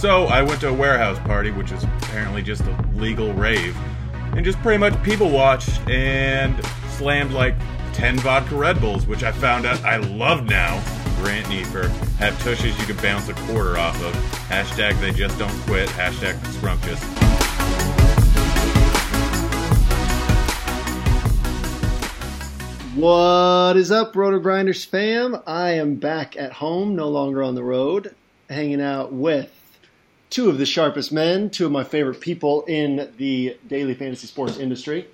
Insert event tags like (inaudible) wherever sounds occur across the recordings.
So I went to a warehouse party, which is apparently just a legal rave, and just pretty much people watched and slammed like 10 vodka Red Bulls, which I found out I love now. Grant Niefer. Have tushes you can bounce a quarter off of. Hashtag they just don't quit. Hashtag scrumptious. What is up, Roto Grinders fam? I am back at home, no longer on the road, hanging out with two of the sharpest men, two of my favorite people in the daily fantasy sports industry.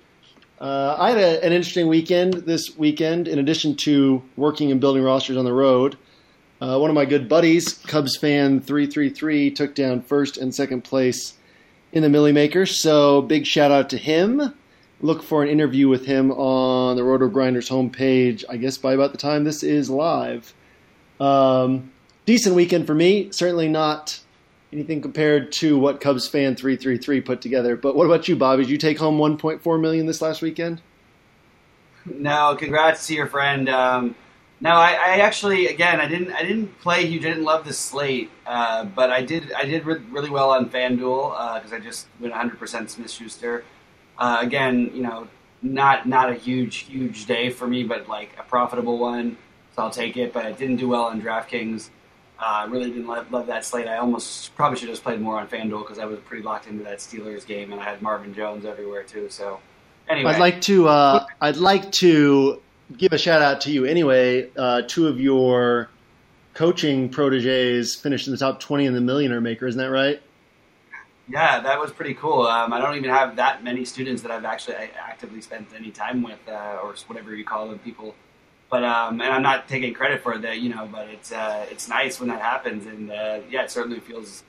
Uh, I had a, an interesting weekend this weekend. In addition to working and building rosters on the road, uh, one of my good buddies, Cubs fan three three three, took down first and second place in the Millie Maker. So big shout out to him. Look for an interview with him on the Roto Grinders homepage. I guess by about the time this is live. Um, decent weekend for me. Certainly not anything compared to what Cubs fan 333 put together. But what about you, Bobby? Did you take home 1.4 million this last weekend? No, congrats to your friend. Um, no, I, I, actually, again, I didn't, I didn't play huge. I didn't love the slate, uh, but I did, I did re- really well on FanDuel because uh, I just went 100% Smith Schuster. Uh, again, you know, not not a huge, huge day for me, but like a profitable one, so I'll take it. But I didn't do well on DraftKings. I uh, really didn't love, love, that slate. I almost probably should have played more on FanDuel because I was pretty locked into that Steelers game, and I had Marvin Jones everywhere too. So, anyway, I'd like to uh, I'd like to give a shout out to you anyway. Uh, two of your coaching proteges finished in the top twenty in the Millionaire Maker. Isn't that right? Yeah, that was pretty cool. Um, I don't even have that many students that I've actually actively spent any time with, uh, or whatever you call them, people but um, and I'm not taking credit for that, you know. But it's uh, it's nice when that happens, and uh, yeah, it certainly feels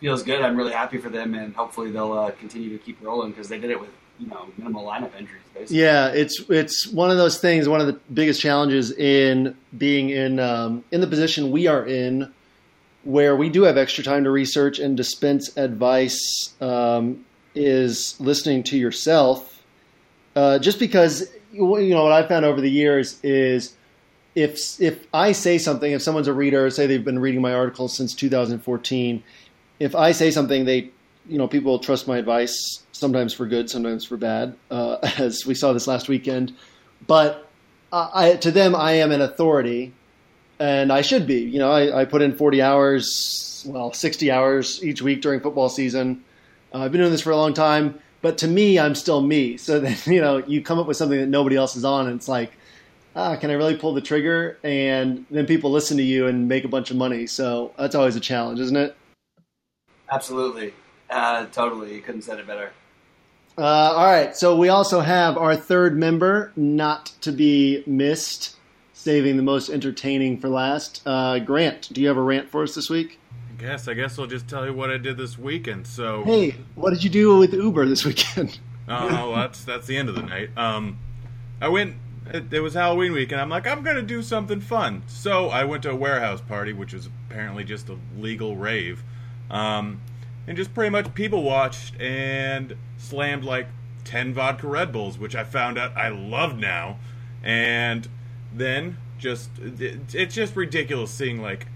feels good. I'm really happy for them, and hopefully they'll uh, continue to keep rolling because they did it with you know minimal lineup injuries. Basically. Yeah, it's it's one of those things. One of the biggest challenges in being in um, in the position we are in, where we do have extra time to research and dispense advice, um, is listening to yourself. Uh, just because you know what I found over the years is if if I say something, if someone's a reader, say they've been reading my articles since 2014, if I say something, they you know people trust my advice sometimes for good, sometimes for bad, uh, (laughs) as we saw this last weekend. But I, to them, I am an authority, and I should be. You know, I, I put in 40 hours, well, 60 hours each week during football season. Uh, I've been doing this for a long time but to me, I'm still me. (laughs) So then, you know, you come up with something that nobody else is on, and it's like, ah, can I really pull the trigger? And then people listen to you and make a bunch of money. So that's always a challenge, isn't it? Absolutely. Uh, totally. You couldn't said it better. Uh, all right. So we also have our third member, not to be missed, saving the most entertaining for last. Uh, Grant, do you have a rant for us this week? Guess. I guess I'll just tell you what I did this weekend. So, hey, what did you do with Uber this weekend? (laughs) oh, well, that's that's the end of the night. Um, I went it, it was Halloween week, and I'm like, I'm gonna do something fun. So I went to a warehouse party, which was apparently just a legal rave, um, and just pretty much people watched and slammed like ten vodka Red Bulls, which I found out I love now, and then just it, it's just ridiculous seeing like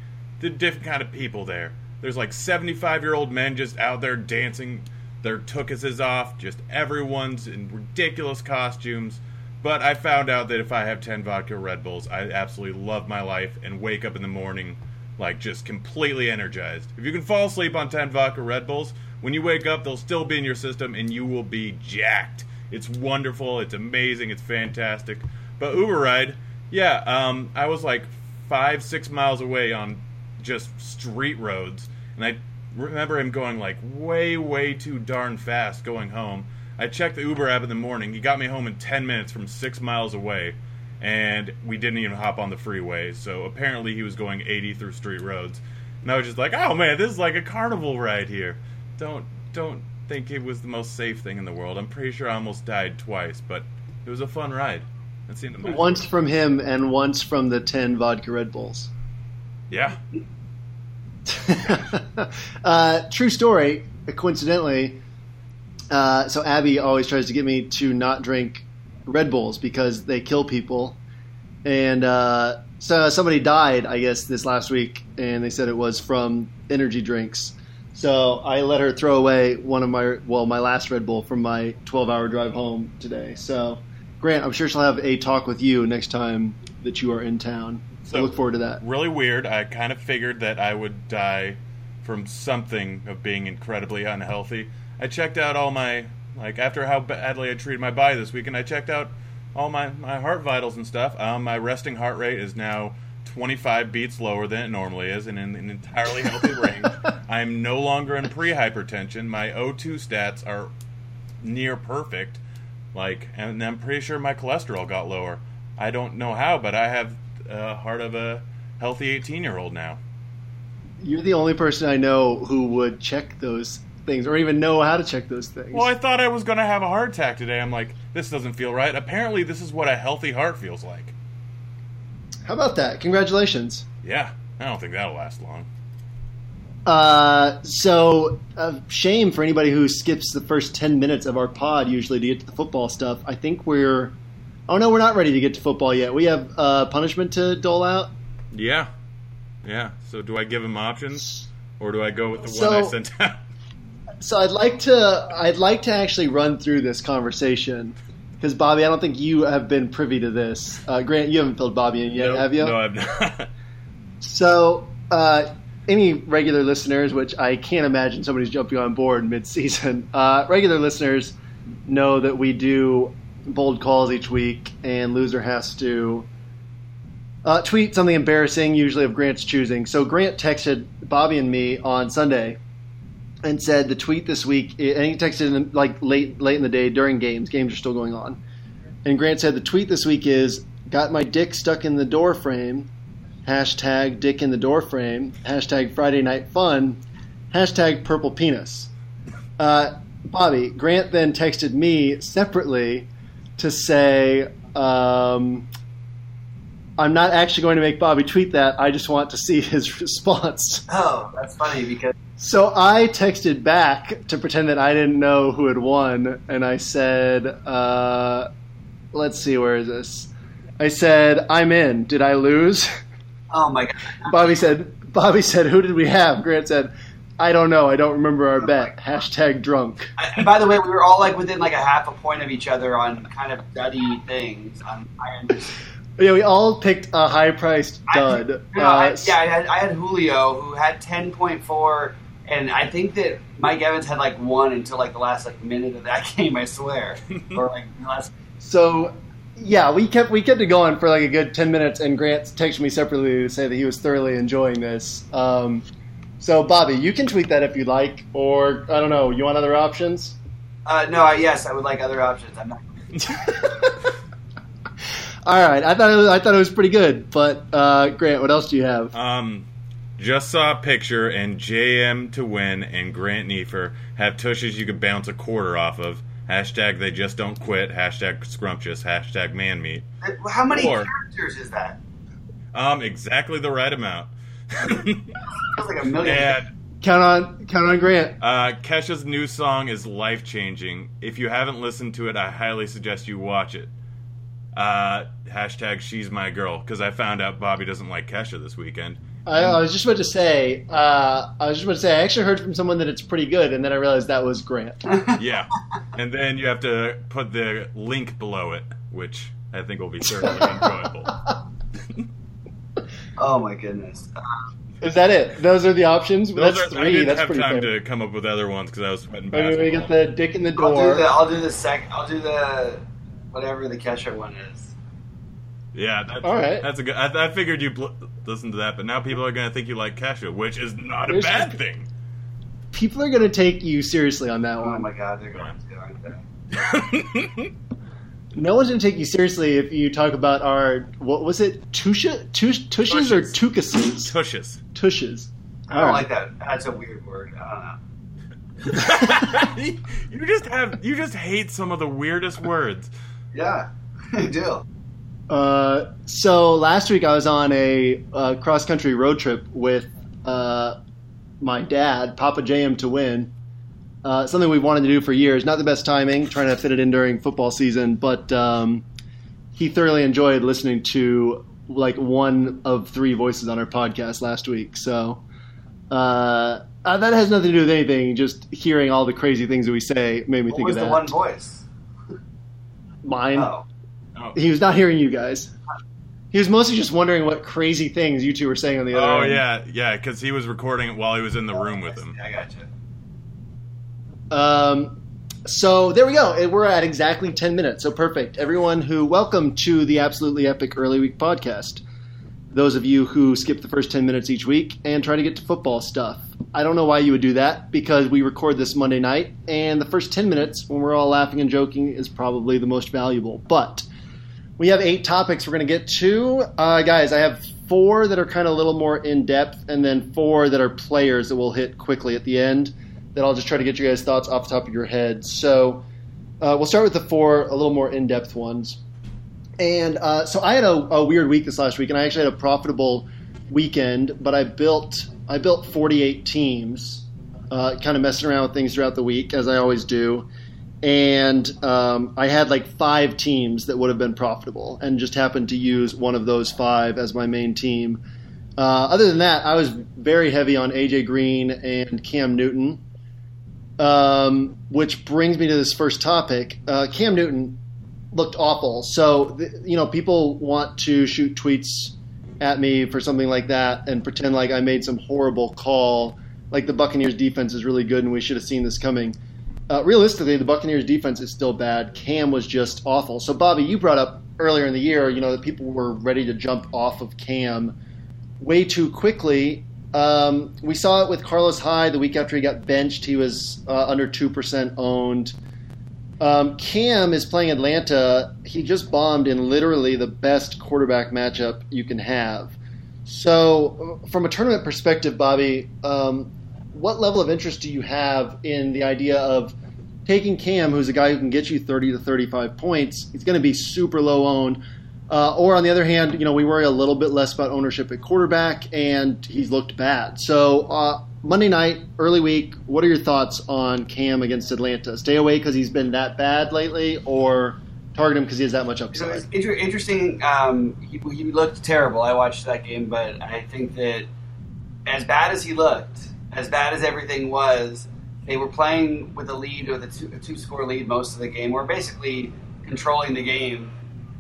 the different kind of people there. There's like 75 year old men just out there dancing their tukuses off. Just everyone's in ridiculous costumes. But I found out that if I have 10 vodka Red Bulls, I absolutely love my life and wake up in the morning like just completely energized. If you can fall asleep on 10 vodka Red Bulls, when you wake up, they'll still be in your system and you will be jacked. It's wonderful, it's amazing, it's fantastic. But Uber ride, yeah, um, I was like five, six miles away on just street roads, and I remember him going like way, way too darn fast going home. I checked the Uber app in the morning. He got me home in 10 minutes from six miles away, and we didn't even hop on the freeway. So apparently he was going 80 through street roads. And I was just like, oh man, this is like a carnival ride here. Don't don't think it was the most safe thing in the world. I'm pretty sure I almost died twice, but it was a fun ride. That seemed amazing. Once from him and once from the 10 vodka Red Bulls. Yeah. (laughs) uh, true story. Coincidentally, uh, so Abby always tries to get me to not drink Red Bulls because they kill people. And uh, so somebody died, I guess, this last week, and they said it was from energy drinks. So I let her throw away one of my, well, my last Red Bull from my 12 hour drive home today. So, Grant, I'm sure she'll have a talk with you next time that you are in town. So I look forward to that. Really weird. I kind of figured that I would die from something of being incredibly unhealthy. I checked out all my like after how badly I treated my body this week, and I checked out all my my heart vitals and stuff. Um, my resting heart rate is now 25 beats lower than it normally is, and in an entirely healthy (laughs) range. I am no longer in pre-hypertension. My O2 stats are near perfect. Like, and I'm pretty sure my cholesterol got lower. I don't know how, but I have uh, heart of a healthy 18 year old now. You're the only person I know who would check those things or even know how to check those things. Well, I thought I was going to have a heart attack today. I'm like, this doesn't feel right. Apparently, this is what a healthy heart feels like. How about that? Congratulations. Yeah, I don't think that'll last long. Uh, so, uh, shame for anybody who skips the first 10 minutes of our pod usually to get to the football stuff. I think we're Oh no, we're not ready to get to football yet. We have uh, punishment to dole out. Yeah, yeah. So do I give him options, or do I go with the so, one I sent out? So I'd like to, I'd like to actually run through this conversation because Bobby, I don't think you have been privy to this. Uh, Grant, you haven't filled Bobby in yet, nope, have you? No, I've not. (laughs) so. Uh, any regular listeners, which I can't imagine somebody's jumping on board mid-season, uh, regular listeners know that we do bold calls each week, and loser has to uh, tweet something embarrassing, usually of Grant's choosing. So Grant texted Bobby and me on Sunday and said the tweet this week, and he texted in like late late in the day during games. Games are still going on, and Grant said the tweet this week is got my dick stuck in the door frame. Hashtag dick in the door frame. Hashtag Friday night fun. Hashtag purple penis. Uh, Bobby Grant then texted me separately to say, um, I'm not actually going to make Bobby tweet that. I just want to see (laughs) his response. Oh, that's funny because. So I texted back to pretend that I didn't know who had won, and I said, uh, let's see, where is this? I said, I'm in. Did I lose? Oh my god. Bobby said, Bobby said, who did we have? Grant said, I don't know. I don't remember our bet. (laughs) Hashtag drunk. And by the way, we were all like within like a half a point of each other on kind of duddy things on irons. Yeah, we all picked a high-priced dud. I, uh, I, yeah, I had, I had Julio who had ten point four, and I think that Mike Evans had like one until like the last like minute of that (laughs) game. I swear, (laughs) or like last. So yeah, we kept we kept it going for like a good ten minutes, and Grant texted me separately to say that he was thoroughly enjoying this. Um, so, Bobby, you can tweet that if you like, or I don't know. You want other options? Uh, no, I, yes, I would like other options. I'm not. (laughs) All right, I thought it was, I thought it was pretty good, but uh, Grant, what else do you have? Um, just saw a picture, and JMToWin and Grant Neefer have tushes you could bounce a quarter off of. Hashtag they just don't quit. Hashtag scrumptious. Hashtag man meat. How many Or- characters is that? Um, exactly the right amount. (laughs) Feels like a million. and Count on count on Grant. uh, Kesha's new song is life changing. If you haven't listened to it, I highly suggest you watch it. Uh, hashtag she's my girl because I found out Bobby doesn't like Kesha this weekend. I, I was just about to say. Uh, I was just about to say. I actually heard from someone that it's pretty good, and then I realized that was Grant. (laughs) Yeah, and then you have to put the link below it, which I think will be certainly (laughs) enjoyable. Oh my goodness. Is that it? Those are the options. Those That's are- I three. didn't That's have pretty time fair. to come up with other ones because I was sweating I we get the dick in the door. I'll do the I'll do the sec. I'll do the whatever the Kesha one is. Yeah, that's, All right. That's a good. I, I figured you would listen to that, but now people are going to think you like Kesha, which is not a There's- bad thing. People are going to take you seriously on that Oh one. my god, they're going to aren't they? (laughs) No one's going to take you seriously if you talk about our what was it? Tusha, tush, tushes or tukuses? Tushes. Tushes. I don't like that. That's a weird word. I don't know. (laughs) you just have you just hate some of the weirdest words. Yeah, (laughs) I do. Uh, so last week I was on a uh, cross country road trip with uh, my dad, Papa JMToWin. Uh, something we've wanted to do for years. Not the best timing, trying to fit it in during football season, but um, he thoroughly enjoyed listening to like one of three voices on our podcast last week. So uh, uh, that has nothing to do with anything. Just hearing all the crazy things that we say made me What think was of the that. one voice? Mine. Oh, Oh, He was not hearing you guys. He was mostly just wondering what crazy things you two were saying on the other oh end. yeah, yeah, because he was recording it while he was in the room with him. I got you. Um, so there we go. We're at exactly 10 minutes. So perfect. Everyone who, welcome to the Absolutely Epic Early Week podcast. Those of you who skip the first 10 minutes each week and try to get to football stuff. I don't know why you would do that because we record this Monday night, and the first 10 minutes, when we're all laughing and joking, is probably the most valuable. But we have eight topics we're going to get to. Uh, guys, I have four that are kind of a little more in depth, and then four that are players that we'll hit quickly at the end. That I'll just try to get you guys' thoughts off the top of your head. So uh, we'll start with the four a little more in depth ones. And uh, so I had a, a weird week this last week, and I actually had a profitable weekend. But I built I built 48 teams, uh, kind of messing around with things throughout the week as I always do. And um, I had like five teams that would have been profitable, and just happened to use one of those five as my main team. Uh, other than that, I was very heavy on AJ Green and Cam Newton. Um, which brings me to this first topic. Uh, Cam Newton looked awful. So, you know, people want to shoot tweets at me for something like that and pretend like I made some horrible call, like the Buccaneers defense is really good and we should have seen this coming. Uh, realistically, the Buccaneers defense is still bad. Cam was just awful. So, Bobby, you brought up earlier in the year, you know, that people were ready to jump off of Cam way too quickly. Um, we saw it with Carlos Hyde the week after he got benched. He was uh, under 2% owned. Um, Cam is playing Atlanta. He just bombed in literally the best quarterback matchup you can have. So, uh, from a tournament perspective, Bobby, um, what level of interest do you have in the idea of taking Cam, who's a guy who can get you 30 to 35 points? He's going to be super low owned. Uh, or on the other hand, you know, we worry a little bit less about ownership at quarterback, and he's looked bad. So uh, Monday night, early week, what are your thoughts on Cam against Atlanta? Stay away because he's been that bad lately, or target him because he has that much So upside? it's inter- interesting. Um, he, he looked terrible. I watched that game, but I think that as bad as he looked, as bad as everything was, they were playing with a lead with a two, a two score lead most of the game. We're basically controlling the game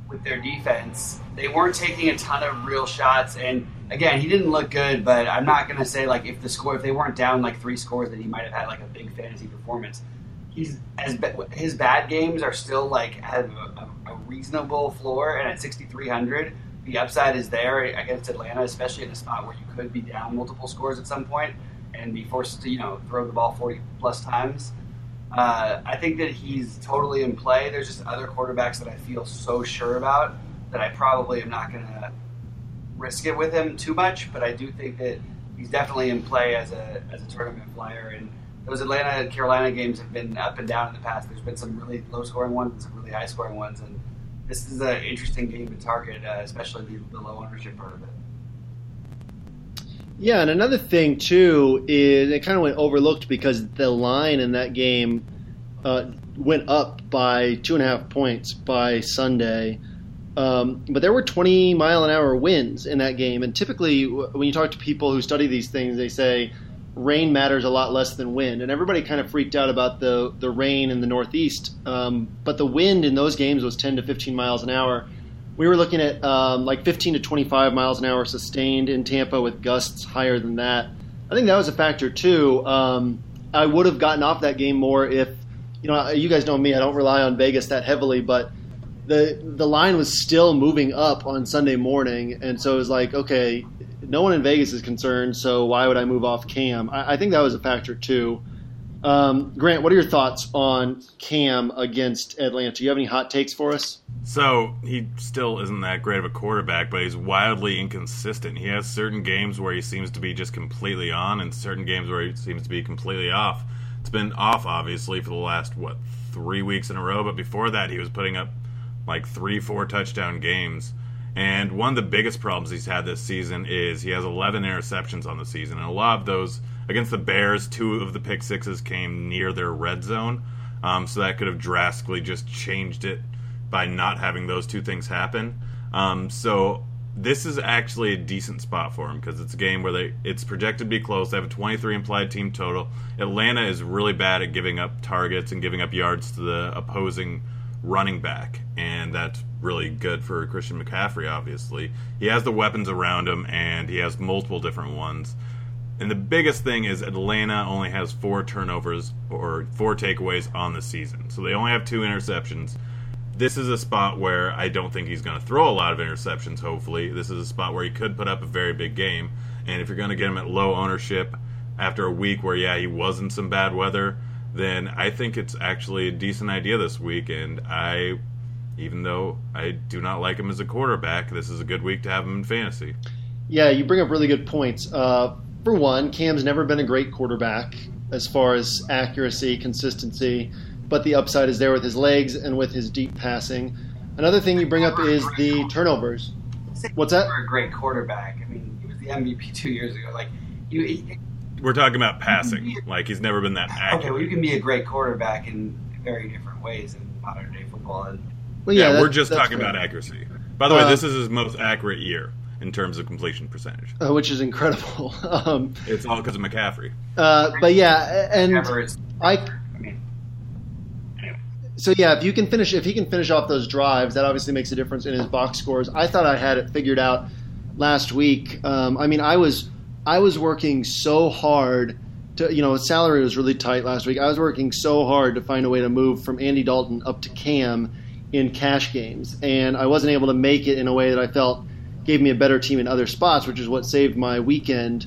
with their defense. They weren't taking a ton of real shots, and again, he didn't look good. But I'm not going to say like if the score if they weren't down like three scores, that he might have had like a big fantasy performance. He's as his bad games are still like have a, a, a reasonable floor, and at 6,300, the upside is there against Atlanta, especially in a spot where you could be down multiple scores at some point and be forced to you know throw the ball 40 plus times. Uh, I think that he's totally in play. There's just other quarterbacks that I feel so sure about that I probably am not going to risk it with him too much. But I do think that he's definitely in play as a as a tournament flyer. And those Atlanta Carolina games have been up and down in the past. There's been some really low scoring ones and some really high scoring ones, and this is an interesting game to target, uh, especially the, the low ownership part of it. Yeah, and another thing too is it kind of went overlooked because the line in that game uh, went up by two and a half points by Sunday. Um, but there were 20 mile an hour winds in that game, and typically when you talk to people who study these things, they say rain matters a lot less than wind, and everybody kind of freaked out about the the rain in the Northeast. Um, but the wind in those games was 10 to 15 miles an hour we were looking at um, like 15 to 25 miles an hour sustained in Tampa with gusts higher than that. I think that was a factor too. Um, I would have gotten off that game more if, you know, you guys know me. I don't rely on Vegas that heavily, but the the line was still moving up on Sunday morning, and so it was like, okay, no one in Vegas is concerned, so why would I move off Cam? I, I think that was a factor too. Um, Grant, what are your thoughts on Cam against Atlanta? Do you have any hot takes for us? So he still isn't that great of a quarterback, but he's wildly inconsistent. He has certain games where he seems to be just completely on, and certain games where he seems to be completely off. It's been off, obviously, for the last what three weeks in a row, but before that, he was putting up like three, four touchdown games. And one of the biggest problems he's had this season is he has 11 interceptions on the season, and a lot of those against the Bears, two of the pick sixes came near their red zone, um, so that could have drastically just changed it by not having those two things happen. Um, so this is actually a decent spot for him because it's a game where they it's projected to be close. They have a 23 implied team total. Atlanta is really bad at giving up targets and giving up yards to the opposing running back, and that's really good for Christian McCaffrey. Obviously, he has the weapons around him, and he has multiple different ones. And the biggest thing is Atlanta only has four turnovers or four takeaways on the season. So they only have two interceptions. This is a spot where I don't think he's going to throw a lot of interceptions, hopefully. This is a spot where he could put up a very big game. And if you're going to get him at low ownership after a week where, yeah, he was in some bad weather, then I think it's actually a decent idea this week. And I, even though I do not like him as a quarterback, this is a good week to have him in fantasy. Yeah, you bring up really good points. Uh, for one, Cam's never been a great quarterback as far as accuracy, consistency, but the upside is there with his legs and with his deep passing. Another thing you bring up is the turnovers. What's that? For a great quarterback. I mean, he was the MVP two years ago. Like, you, we're talking about passing. Like he's never been that accurate. Okay, well, you can be a great quarterback in very different ways in modern day football. And well, yeah, yeah we're just talking fair. about accuracy. By the uh, way, this is his most accurate year in terms of completion percentage, uh, which is incredible. (laughs) um, it's all because of McCaffrey. Uh, but yeah, and I. So yeah, if you can finish, if he can finish off those drives, that obviously makes a difference in his box scores. I thought I had it figured out last week. Um, I mean, I was I was working so hard to, you know, salary was really tight last week. I was working so hard to find a way to move from Andy Dalton up to Cam in cash games, and I wasn't able to make it in a way that I felt gave me a better team in other spots, which is what saved my weekend.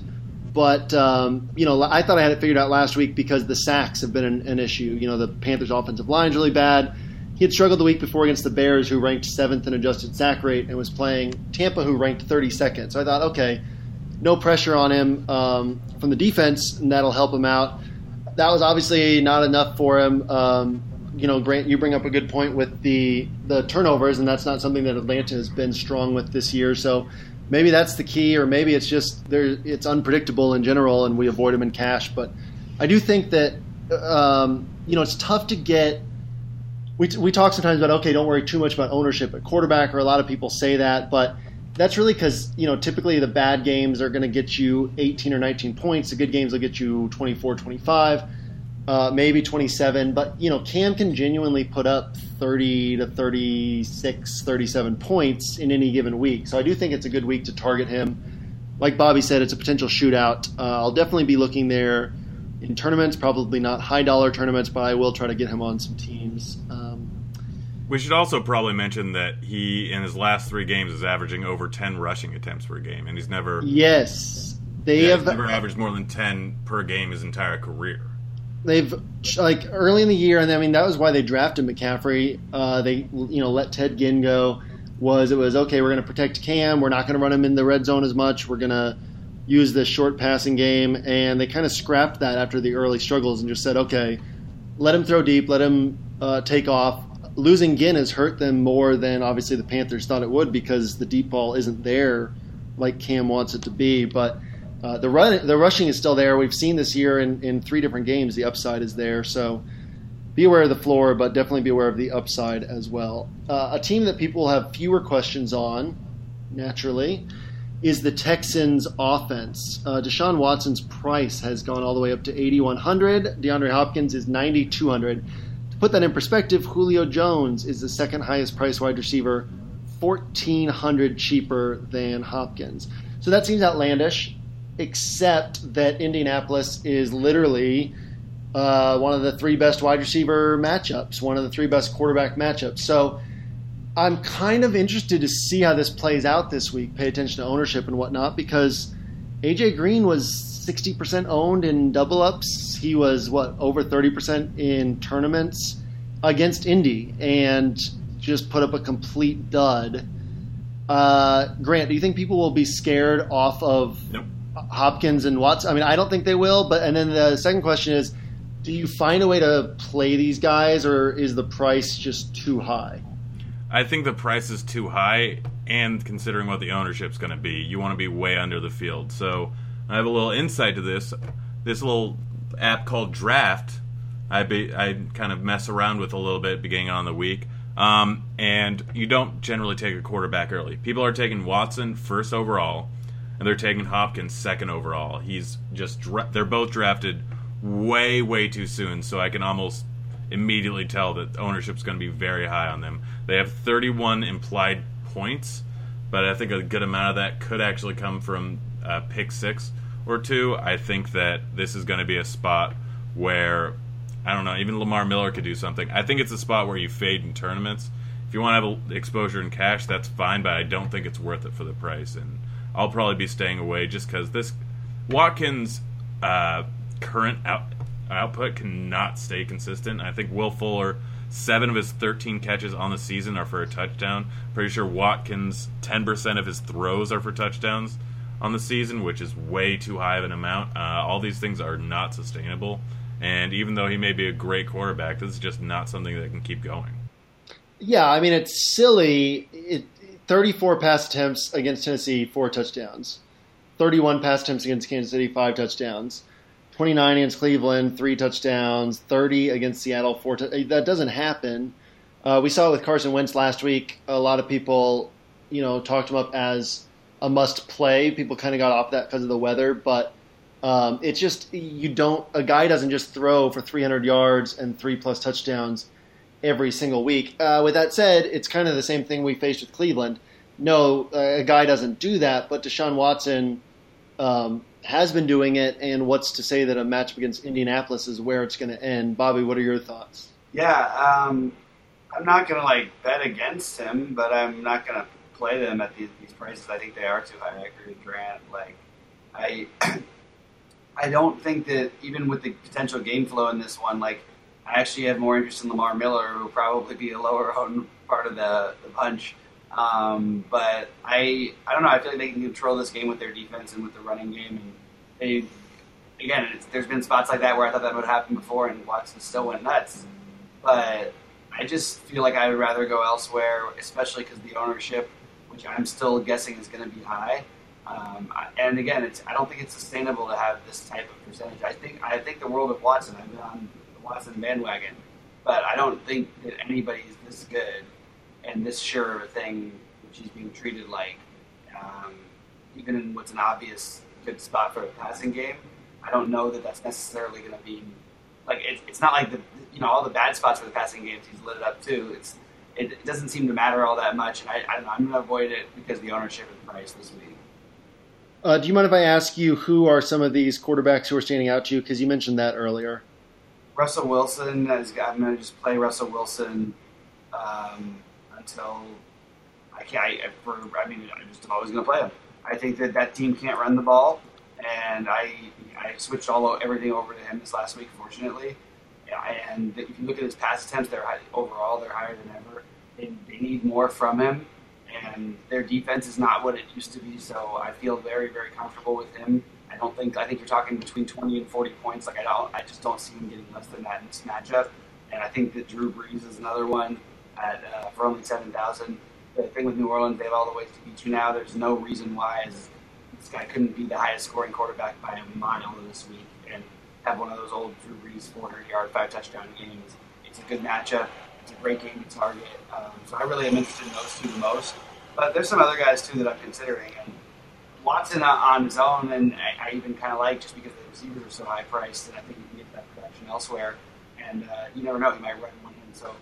But um, you know, I thought I had it figured out last week because the sacks have been an, an issue. You know, the Panthers' offensive line is really bad. He had struggled the week before against the Bears, who ranked seventh in adjusted sack rate, and was playing Tampa, who ranked 32nd. So I thought, okay, no pressure on him um, from the defense, and that'll help him out. That was obviously not enough for him. Um, you know, Grant, you bring up a good point with the the turnovers, and that's not something that Atlanta has been strong with this year. So maybe that's the key, or maybe it's just there. It's unpredictable in general, and we avoid them in cash. But I do think that um, you know it's tough to get. We, we talk sometimes about okay, don't worry too much about ownership at quarterback, or a lot of people say that, but that's really because you know typically the bad games are going to get you 18 or 19 points. The good games will get you 24, 25 uh, maybe 27. But, you know, Cam can genuinely put up 30 to 36, 37 points in any given week. So I do think it's a good week to target him. Like Bobby said, it's a potential shootout. Uh, I'll definitely be looking there in tournaments, probably not high dollar tournaments, but I will try to get him on some teams. Um, we should also probably mention that he, in his last three games, is averaging over 10 rushing attempts per game, and he's never. Yes. They yeah, have never averaged more than 10 per game his entire career they've like early in the year, and I mean that was why they drafted McCaffrey. Uh, they you know let Ted Ginn go. Was it was okay? We're going to protect Cam. We're not going to run him in the red zone as much. We're going to use the short passing game, and they kind of scrapped that after the early struggles and just said, okay, let him throw deep, let him uh, take off. Losing Ginn has hurt them more than obviously the Panthers thought it would because the deep ball isn't there like Cam wants it to be. But uh, the run, the rushing is still there. We've seen this year in, in three different games. The upside is there. So be aware of the floor, but definitely be aware of the upside as well. Uh, a team that people have fewer questions on, naturally, is the Texans' offense. Uh, Deshaun Watson's price has gone all the way up to 8,100. DeAndre Hopkins is 9,200. To put that in perspective, Julio Jones is the second highest priced wide receiver, 1,400 cheaper than Hopkins. So that seems outlandish, except that Indianapolis is literally uh, one of the three best wide receiver matchups, one of the three best quarterback matchups. So I'm kind of interested to see how this plays out this week. Pay attention to ownership and whatnot because AJ Green was 60% owned in double ups. He was what over 30% in tournaments against Indy and just put up a complete dud. Uh, Grant, do you think people will be scared off of Nope. Hopkins and Watts? I mean, I don't think they will. But and then the second question is, do you find a way to play these guys, or is the price just too high? I think the price is too high, and considering what the ownership's going to be, you want to be way under the field. So I have a little insight to this. This little app called Draft, I be, I kind of mess around with a little bit beginning on the week. Um, and you don't generally take a quarterback early. People are taking Watson first overall, and they're taking Hopkins second overall. He's just dra- they're both drafted way way too soon, so I can almost immediately tell that ownership's going to be very high on them. They have 31 implied points, but I think a good amount of that could actually come from uh, pick six or two. I think that this is going to be a spot where I don't know, even Lamar Miller could do something. I think it's a spot where you fade in tournaments. If you want to have exposure in cash, that's fine, but I don't think it's worth it for the price. And I'll probably be staying away just because this Watkins' uh, current out, output cannot stay consistent. I think Will Fuller, seven of his 13 catches on the season are for a touchdown. Pretty sure Watkins, 10% of his throws are for touchdowns on the season, which is way too high of an amount. Uh, all these things are not sustainable. And even though he may be a great quarterback, this is just not something that can keep going. Yeah, I mean it's silly. It, 34 pass attempts against Tennessee, four touchdowns. 31 pass attempts against Kansas City, five touchdowns. 29 against Cleveland, three touchdowns. 30 against Seattle, four. T- that doesn't happen. Uh, we saw it with Carson Wentz last week. A lot of people, you know, talked him up as a must play. People kind of got off that because of the weather, but um, it's just you don't. A guy doesn't just throw for 300 yards and three plus touchdowns every single week. Uh, with that said, it's kind of the same thing we faced with Cleveland. No, a guy doesn't do that, but Deshaun Watson um, has been doing it, and what's to say that a matchup against Indianapolis is where it's going to end? Bobby, what are your thoughts? Yeah, um, I'm not gonna like bet against him, but I'm not gonna play them at these, these prices. I think they are too high. I agree with Grant. Like, I, (clears throat) I don't think that even with the potential game flow in this one, like, I actually have more interest in Lamar Miller, who will probably be a lower (laughs) owned part of the, the bunch. Um, but I, I don't know. I feel like they can control this game with their defense and with the running game, and they, again, there's been spots like that where I thought that would happen before, and Watson still went nuts. But I just feel like I would rather go elsewhere, especially because the ownership, which I'm still guessing is going to be high. Um, and again, I don't think it's sustainable to have this type of percentage. I think I think the world of Watson. I've been on Watson bandwagon, but I don't think that anybody is this good and this sure of a thing, which he's being treated like, um, even in what's an obvious good spot for a passing game. I don't know that that's necessarily going to be like it, it's not like the you know all the bad spots for the passing games he's lit it up too. It's it, it doesn't seem to matter all that much, and I, I don't know, I'm going to avoid it because the ownership and price this week. Uh, do you mind if I ask you who are some of these quarterbacks who are standing out to you? Because you mentioned that earlier. Russell Wilson, is, I'm going to just play Russell Wilson um, until I can't. I, for, I mean, I'm just always going to play him. I think that that team can't run the ball, and I I switched all everything over to him this last week, fortunately. Yeah, And if you look at his pass attempts, they're high, overall they're higher than ever. They, they need more from him, and their defense is not what it used to be. So I feel very, very comfortable with him. I don't think I think you're talking between 20 and 40 points. Like I don't, I just don't see him getting less than that in this matchup. And I think that Drew Brees is another one at uh, for only 7,000. The thing with New Orleans, they have all the ways to beat you now. There's no reason why this guy couldn't be the highest scoring quarterback by a mile this week and have one of those old Drew Brees 400 yard, five touchdown games. It's a good matchup. It's a great game to target. Um, so I really am interested in those two the most. But there's some other guys too that I'm considering. And Watson on his own, and I, I even kind of like just because the receivers are so high priced, and I think you can get that production elsewhere. And uh, you never know, he might run one in. So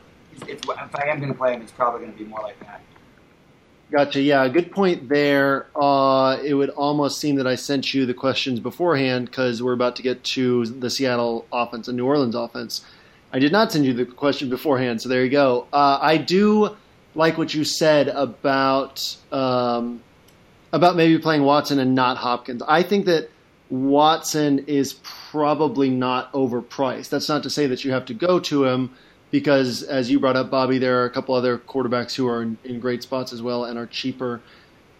if, if I am going to play him, it's probably going to be more like that. Gotcha. Yeah, good point there. Uh, it would almost seem that I sent you the questions beforehand because we're about to get to the Seattle offense and New Orleans offense. I did not send you the question beforehand, so there you go. Uh, I do like what you said about um, about maybe playing Watson and not Hopkins. I think that Watson is probably not overpriced. That's not to say that you have to go to him because, as you brought up, Bobby, there are a couple other quarterbacks who are in, in great spots as well and are cheaper.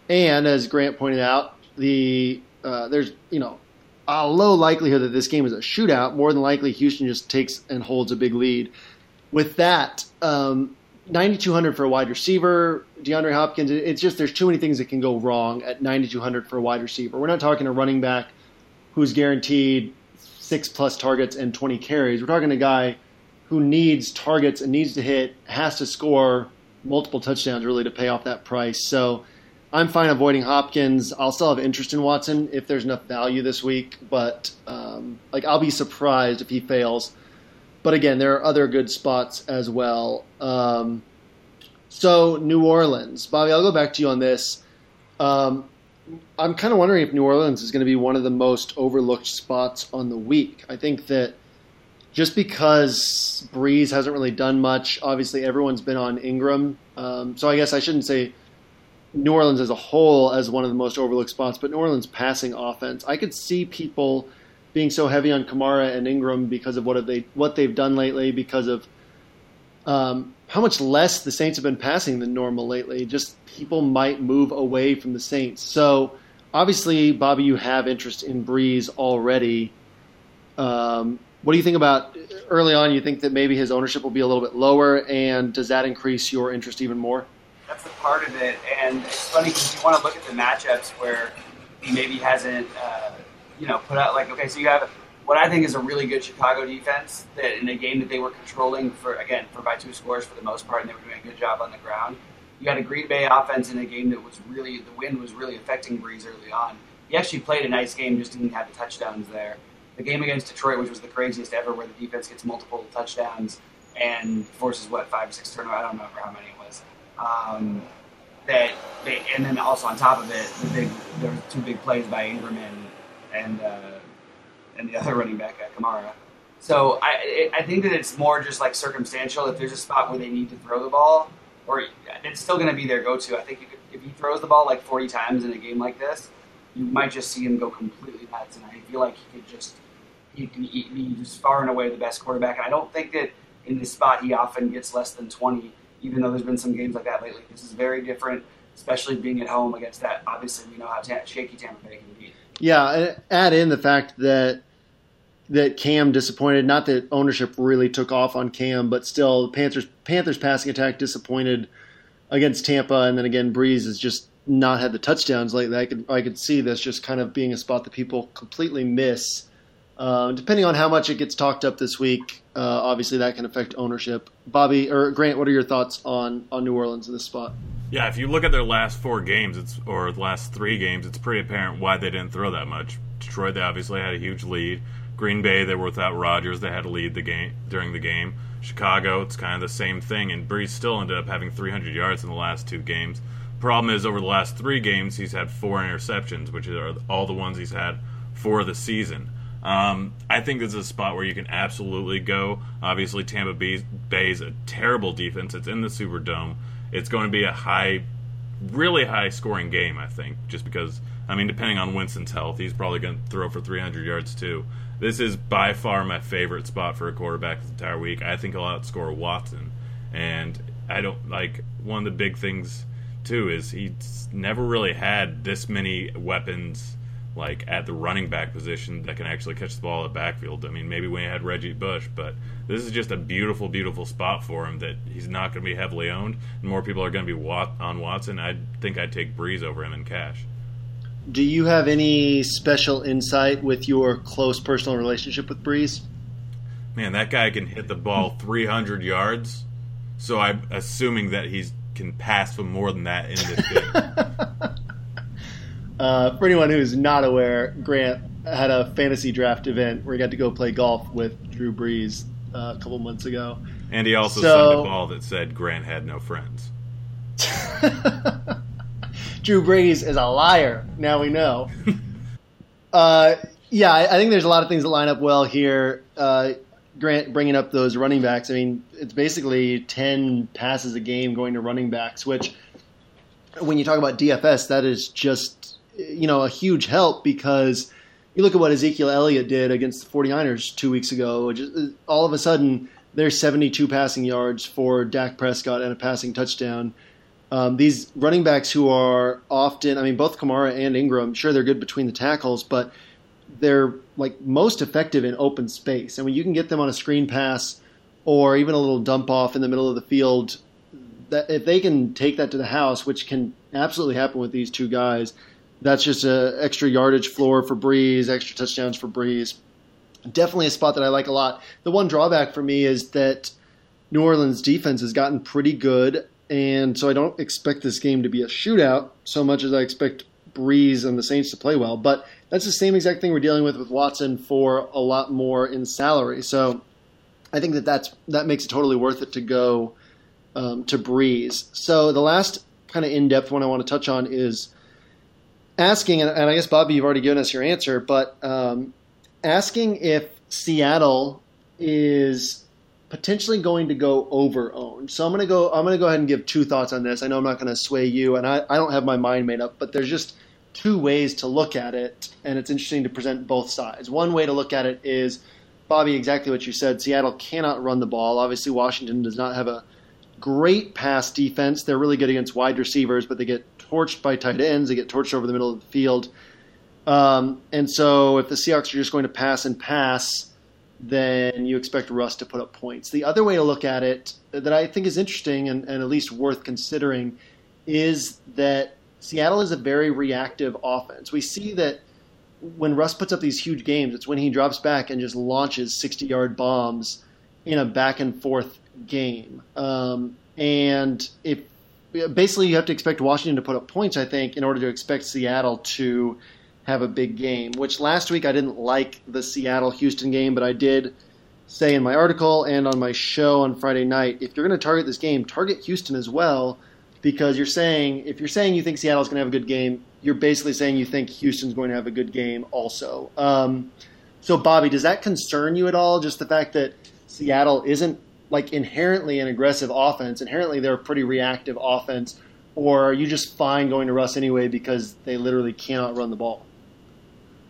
And as Grant pointed out, the uh, there's you know a low likelihood that this game is a shootout. More than likely, Houston just takes and holds a big lead. With that, um, 9,200 for a wide receiver, DeAndre Hopkins. It's just there's too many things that can go wrong at 9,200 for a wide receiver. We're not talking a running back who's guaranteed six plus targets and 20 carries. We're talking a guy who needs targets and needs to hit, has to score multiple touchdowns really to pay off that price. So I'm fine avoiding Hopkins. I'll still have interest in Watson if there's enough value this week, but um, like I'll be surprised if he fails. But again, there are other good spots as well. Um, so New Orleans, Bobby, I'll go back to you on this. Um, I'm kind of wondering if New Orleans is going to be one of the most overlooked spots on the week. I think that just because Brees hasn't really done much, obviously everyone's been on Ingram. Um, so I guess I shouldn't say New Orleans as a whole as one of the most overlooked spots, but New Orleans passing offense. I could see people being so heavy on Kamara and Ingram because of what they what they've done lately, because of um, how much less the Saints have been passing than normal lately. Just people might move away from the Saints. So obviously, Bobby, you have interest in Brees already. Um, what do you think about early on? You think that maybe his ownership will be a little bit lower, and does that increase your interest even more? That's a part of it, and it's funny because you want to look at the matchups where he maybe hasn't, uh, you know, put out like okay, so you have what I think is a really good Chicago defense that in a game that they were controlling for again for by two scores for the most part, and they were doing a good job on the ground. You got a Green Bay offense in a game that was really the wind was really affecting Brees early on. He actually played a nice game, just didn't have the touchdowns there the game against Detroit, which was the craziest ever, where the defense gets multiple touchdowns and forces what five, or six turnovers. I don't remember how many it was. Um, that they, and then also on top of it, the big there were two big plays by Ingram and and, uh, and the other running back, at Kamara. So I I think that it's more just like circumstantial. If there's a spot where they need to throw the ball, or it's still going to be their go-to. I think if he throws the ball like 40 times in a game like this, you might just see him go completely nuts. And I feel like he could just he can be just far and away the best quarterback. And I don't think that in this spot he often gets less than 20, even though there's been some games like that lately. This is very different, especially being at home against that. Obviously, we know how ta- shaky Tampa Bay can be. Yeah, add in the fact that that Cam disappointed. Not that ownership really took off on Cam, but still, the Panthers Panthers passing attack disappointed against Tampa, and then again, Brees has just not had the touchdowns lately. I could I could see this just kind of being a spot that people completely miss uh, depending on how much it gets talked up this week, uh, obviously that can affect ownership. Bobby or Grant, what are your thoughts on on New Orleans in this spot? Yeah, if you look at their last four games, it's or last three games, it's pretty apparent why they didn't throw that much. Detroit, they obviously had a huge lead. Green Bay, they were without Rodgers, they had to lead the game during the game. Chicago, it's kind of the same thing, and Brees still ended up having 300 yards in the last two games. Problem is, over the last three games, he's had four interceptions, which are all the ones he's had for the season. Um, I think this is a spot where you can absolutely go. Obviously, Tampa Bay is a terrible defense. It's in the Superdome. It's going to be a high, really high scoring game, I think, just because, I mean, depending on Winston's health, he's probably going to throw for 300 yards too. This is by far my favorite spot for a quarterback this entire week. I think he'll outscore Watson. And I don't like one of the big things too is he's never really had this many weapons like at the running back position that can actually catch the ball at backfield. I mean, maybe when he had Reggie Bush, but this is just a beautiful, beautiful spot for him that he's not going to be heavily owned. And more people are going to be on Watson. I think I'd take Brees over him in cash. Do you have any special insight with your close personal relationship with Brees? Man, that guy can hit the ball 300 yards. So I'm assuming that he can pass for more than that in this game. (laughs) Uh, for anyone who's not aware, Grant had a fantasy draft event where he got to go play golf with Drew Brees uh, a couple months ago. And he also so, signed a ball that said Grant had no friends. (laughs) Drew Brees is a liar. Now we know. (laughs) uh, yeah, I, I, think there's a lot of things that line up well here. Uh, Grant bringing up those running backs. I mean, it's basically 10 passes a game going to running backs, which when you talk about DFS, that is just you know, a huge help because you look at what Ezekiel Elliott did against the 49ers two weeks ago. Just, uh, all of a sudden, there's 72 passing yards for Dak Prescott and a passing touchdown. Um, these running backs who are often, I mean, both Kamara and Ingram, sure, they're good between the tackles, but they're like most effective in open space. And when you can get them on a screen pass or even a little dump off in the middle of the field, that if they can take that to the house, which can absolutely happen with these two guys, that's just an extra yardage floor for Brees, extra touchdowns for Brees. Definitely a spot that I like a lot. The one drawback for me is that New Orleans defense has gotten pretty good, and so I don't expect this game to be a shootout so much as I expect Brees and the Saints to play well. But that's the same exact thing we're dealing with with Watson for a lot more in salary. So I think that that's that makes it totally worth it to go um, to Brees. So the last kind of in depth one I want to touch on is asking, and, I guess Bobby, you've already given us your answer, but um, asking if Seattle is potentially going to go over owned. So I'm going to go. I'm going to go ahead and give two thoughts on this. I know I'm not going to sway you, and I, I don't have my mind made up, but there's just two ways to look at it, and it's interesting to present both sides. One way to look at it is, Bobby, exactly what you said. Seattle cannot run the ball. Obviously, Washington does not have a great pass defense. They're really good against wide receivers, but they get torched by tight ends. They get torched over the middle of the field. Um, and so if the Seahawks are just going to pass and pass, then you expect Russ to put up points. The other way to look at it that I think is interesting and, and at least worth considering is that Seattle is a very reactive offense. We see that when Russ puts up these huge games, it's when he drops back and just launches 60 yard bombs in a back and forth game. Um, and if basically you have to expect Washington to put up points, I think, in order to expect Seattle to have a big game. Which last week I didn't like the Seattle Houston game, but I did say in my article and on my show on Friday night, if you're going to target this game, target Houston as well, because you're saying if you're saying you think Seattle's going to have a good game, you're basically saying you think Houston's going to have a good game also. Um, so, Bobby, does that concern you at all? Just the fact that Seattle isn't like inherently an aggressive offense. Inherently, they're a pretty reactive offense. Or are you just fine going to Russ anyway because they literally cannot run the ball?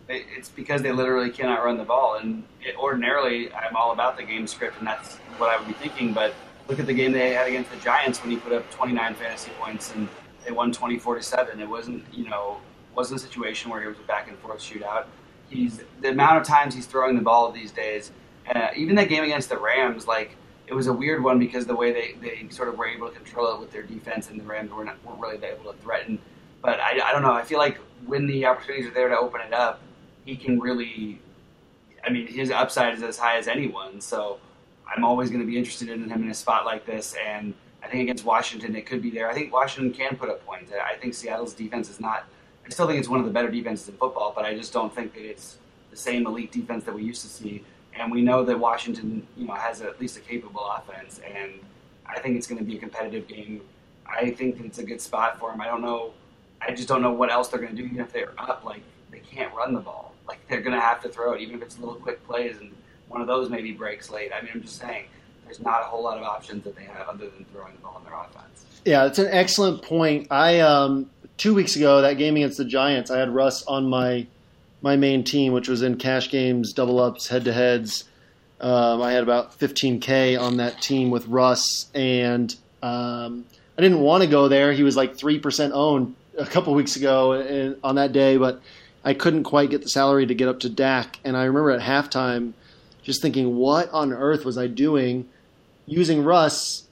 It's because they literally cannot run the ball. And it, ordinarily, I'm all about the game script, and that's what I would be thinking. But look at the game they had against the Giants when he put up 29 fantasy points and they won 24 to seven. It wasn't, you know, wasn't a situation where it was a back and forth shootout. He's the amount of times he's throwing the ball these days. Uh, even that game against the Rams, like it was a weird one because the way they, they sort of were able to control it with their defense and the Rams were not, weren't really able to threaten. But I, I don't know. I feel like when the opportunities are there to open it up, he can really. I mean, his upside is as high as anyone. So I'm always going to be interested in him in a spot like this. And I think against Washington, it could be there. I think Washington can put up points. I think Seattle's defense is not. I still think it's one of the better defenses in football, but I just don't think that it's the same elite defense that we used to see and we know that Washington, you know, has at least a capable offense, and I think it's going to be a competitive game. I think it's a good spot for them. I don't know. I just don't know what else they're going to do, even if they're up. Like they can't run the ball. Like they're going to have to throw it, even if it's little quick plays, and one of those maybe breaks late. I mean, I'm just saying, there's not a whole lot of options that they have other than throwing the ball in their offense. Yeah, it's an excellent point. I um, two weeks ago that game against the Giants, I had Russ on my my main team, which was in cash games, double ups, head to heads. Um, I had about 15k on that team with Russ, and um, I didn't want to go there. He was like three percent owned a couple weeks ago on that day, but I couldn't quite get the salary to get up to Dak. And I remember at halftime just thinking, what on earth was I doing using Russ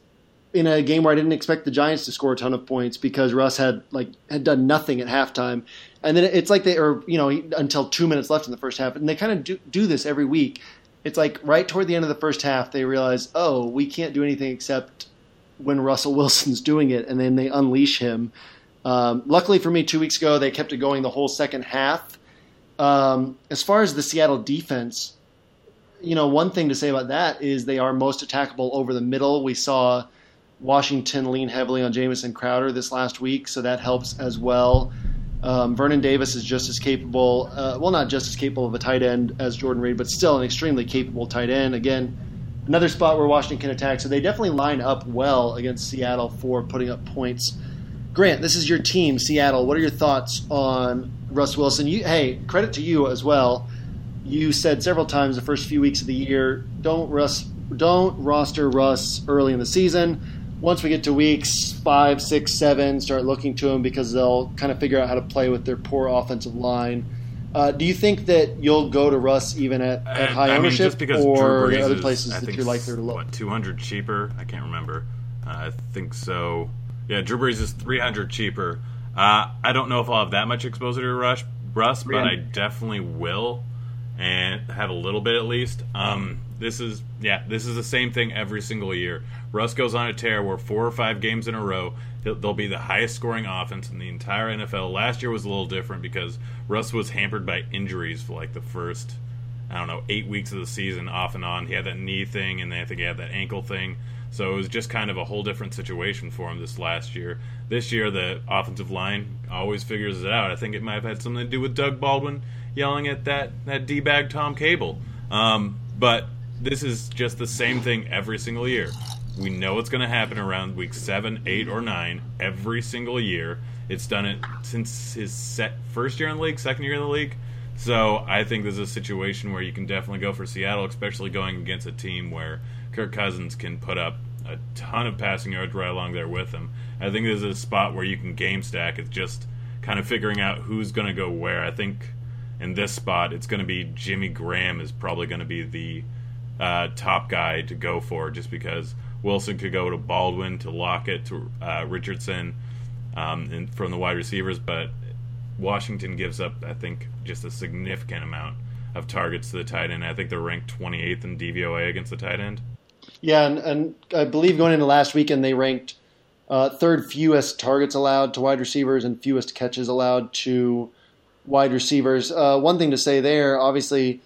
in a game where I didn't expect the Giants to score a ton of points because Russ had like had done nothing at halftime, and then it's like they are you know until two minutes left in the first half, and they kind of do, do this every week. It's like right toward the end of the first half, they realize, oh, we can't do anything except when Russell (laughs) Wilson's doing it, and then they unleash him. Um, luckily for me, two weeks ago, they kept it going the whole second half. Um, as far as the Seattle defense, you know, one thing to say about that is they are most attackable over the middle. We saw Washington lean heavily on Jamison Crowder this last week, so that helps as well. Um, Vernon Davis is just as capable, uh, well, not just as capable of a tight end as Jordan Reed, but still an extremely capable tight end. Again, another spot where Washington can attack, so they definitely line up well against Seattle for putting up points. Grant, this is your team, Seattle. What are your thoughts on Russ Wilson? You, hey, credit to you as well. You said several times the first few weeks of the year, don't Russ, don't roster Russ early in the season once we get to weeks five, six, seven, start looking to him because they'll kind of figure out how to play with their poor offensive line. Uh, do you think that you'll go to Russ even at, at high I ownership, mean, just because or Drew Brees other places I that you're likely to look? What, 200 cheaper? I can't remember. Uh, I think so. Yeah, Drew Brees is 300 cheaper. Uh, I don't know if I'll have that much exposure to Rush, Russ, but I definitely will, and have a little bit at least. Um, this is yeah, this is the same thing every single year. Russ goes on a tear where four or five games in a row, they'll be the highest scoring offense in the entire NFL. Last year was a little different because Russ was hampered by injuries for like the first, I don't know, eight weeks of the season off and on. He had that knee thing, and then I think he had that ankle thing. So it was just kind of a whole different situation for him this last year. This year, the offensive line always figures it out. I think it might have had something to do with Doug Baldwin yelling at that that d bag Tom Cable. Um, but this is just the same thing every single year. We know what's going to happen around week seven, eight, or nine every single year. It's done it since his set first year in the league, second year in the league. So I think this is a situation where you can definitely go for Seattle, especially going against a team where Kirk Cousins can put up a ton of passing yards right along there with him. I think this is a spot where you can game stack. It's just kind of figuring out who's going to go where. I think in this spot, it's going to be Jimmy Graham is probably going to be the uh, top guy to go for, just because Wilson could go to Baldwin, to Lockett, to uh, Richardson, um, and from the wide receivers, but Washington gives up, I think, just a significant amount of targets to the tight end. I think they're ranked 28th in DVOA against the tight end. Yeah, and, and I believe going into last weekend they ranked uh, third fewest targets allowed to wide receivers and fewest catches allowed to wide receivers. Uh, one thing to say there, obviously,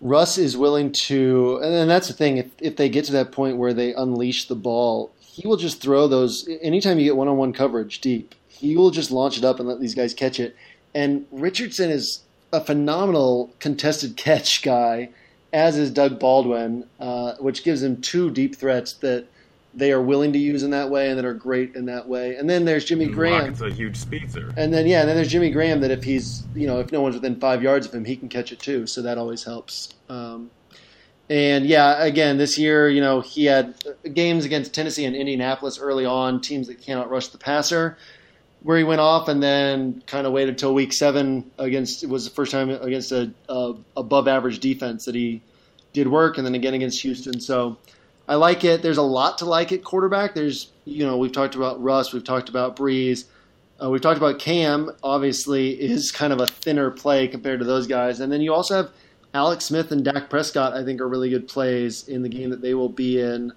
Russ is willing to, and that's the thing. If if they get to that point where they unleash the ball, he will just throw those. Anytime you get one on one coverage deep, he will just launch it up and let these guys catch it. And Richardson is a phenomenal contested (laughs) catch guy, as is Doug Baldwin, uh, which gives him two deep threats that they are willing to use in that way and that are great in that way. And then there's Jimmy Graham. Lockett's a huge speedster. And then yeah, and then there's Jimmy Graham that if he's you know if no one's within five yards of him, he can catch it too. So that always helps. Um, and yeah, again this year you know he had games against Tennessee and Indianapolis early on, teams that cannot rush the passer, where he went off and then kind of waited till week seven against it was the first time against a, a above average defense that he did work, and then again against Houston. So. I like it. There's a lot to like at quarterback. There's, you know, we've talked about Russ, we've talked about Brees, uh, we've talked about Cam. Obviously, is kind of a thinner play compared to those guys, and then you also have Alex Smith and Dak Prescott. I think are really good plays in the game that they will be in.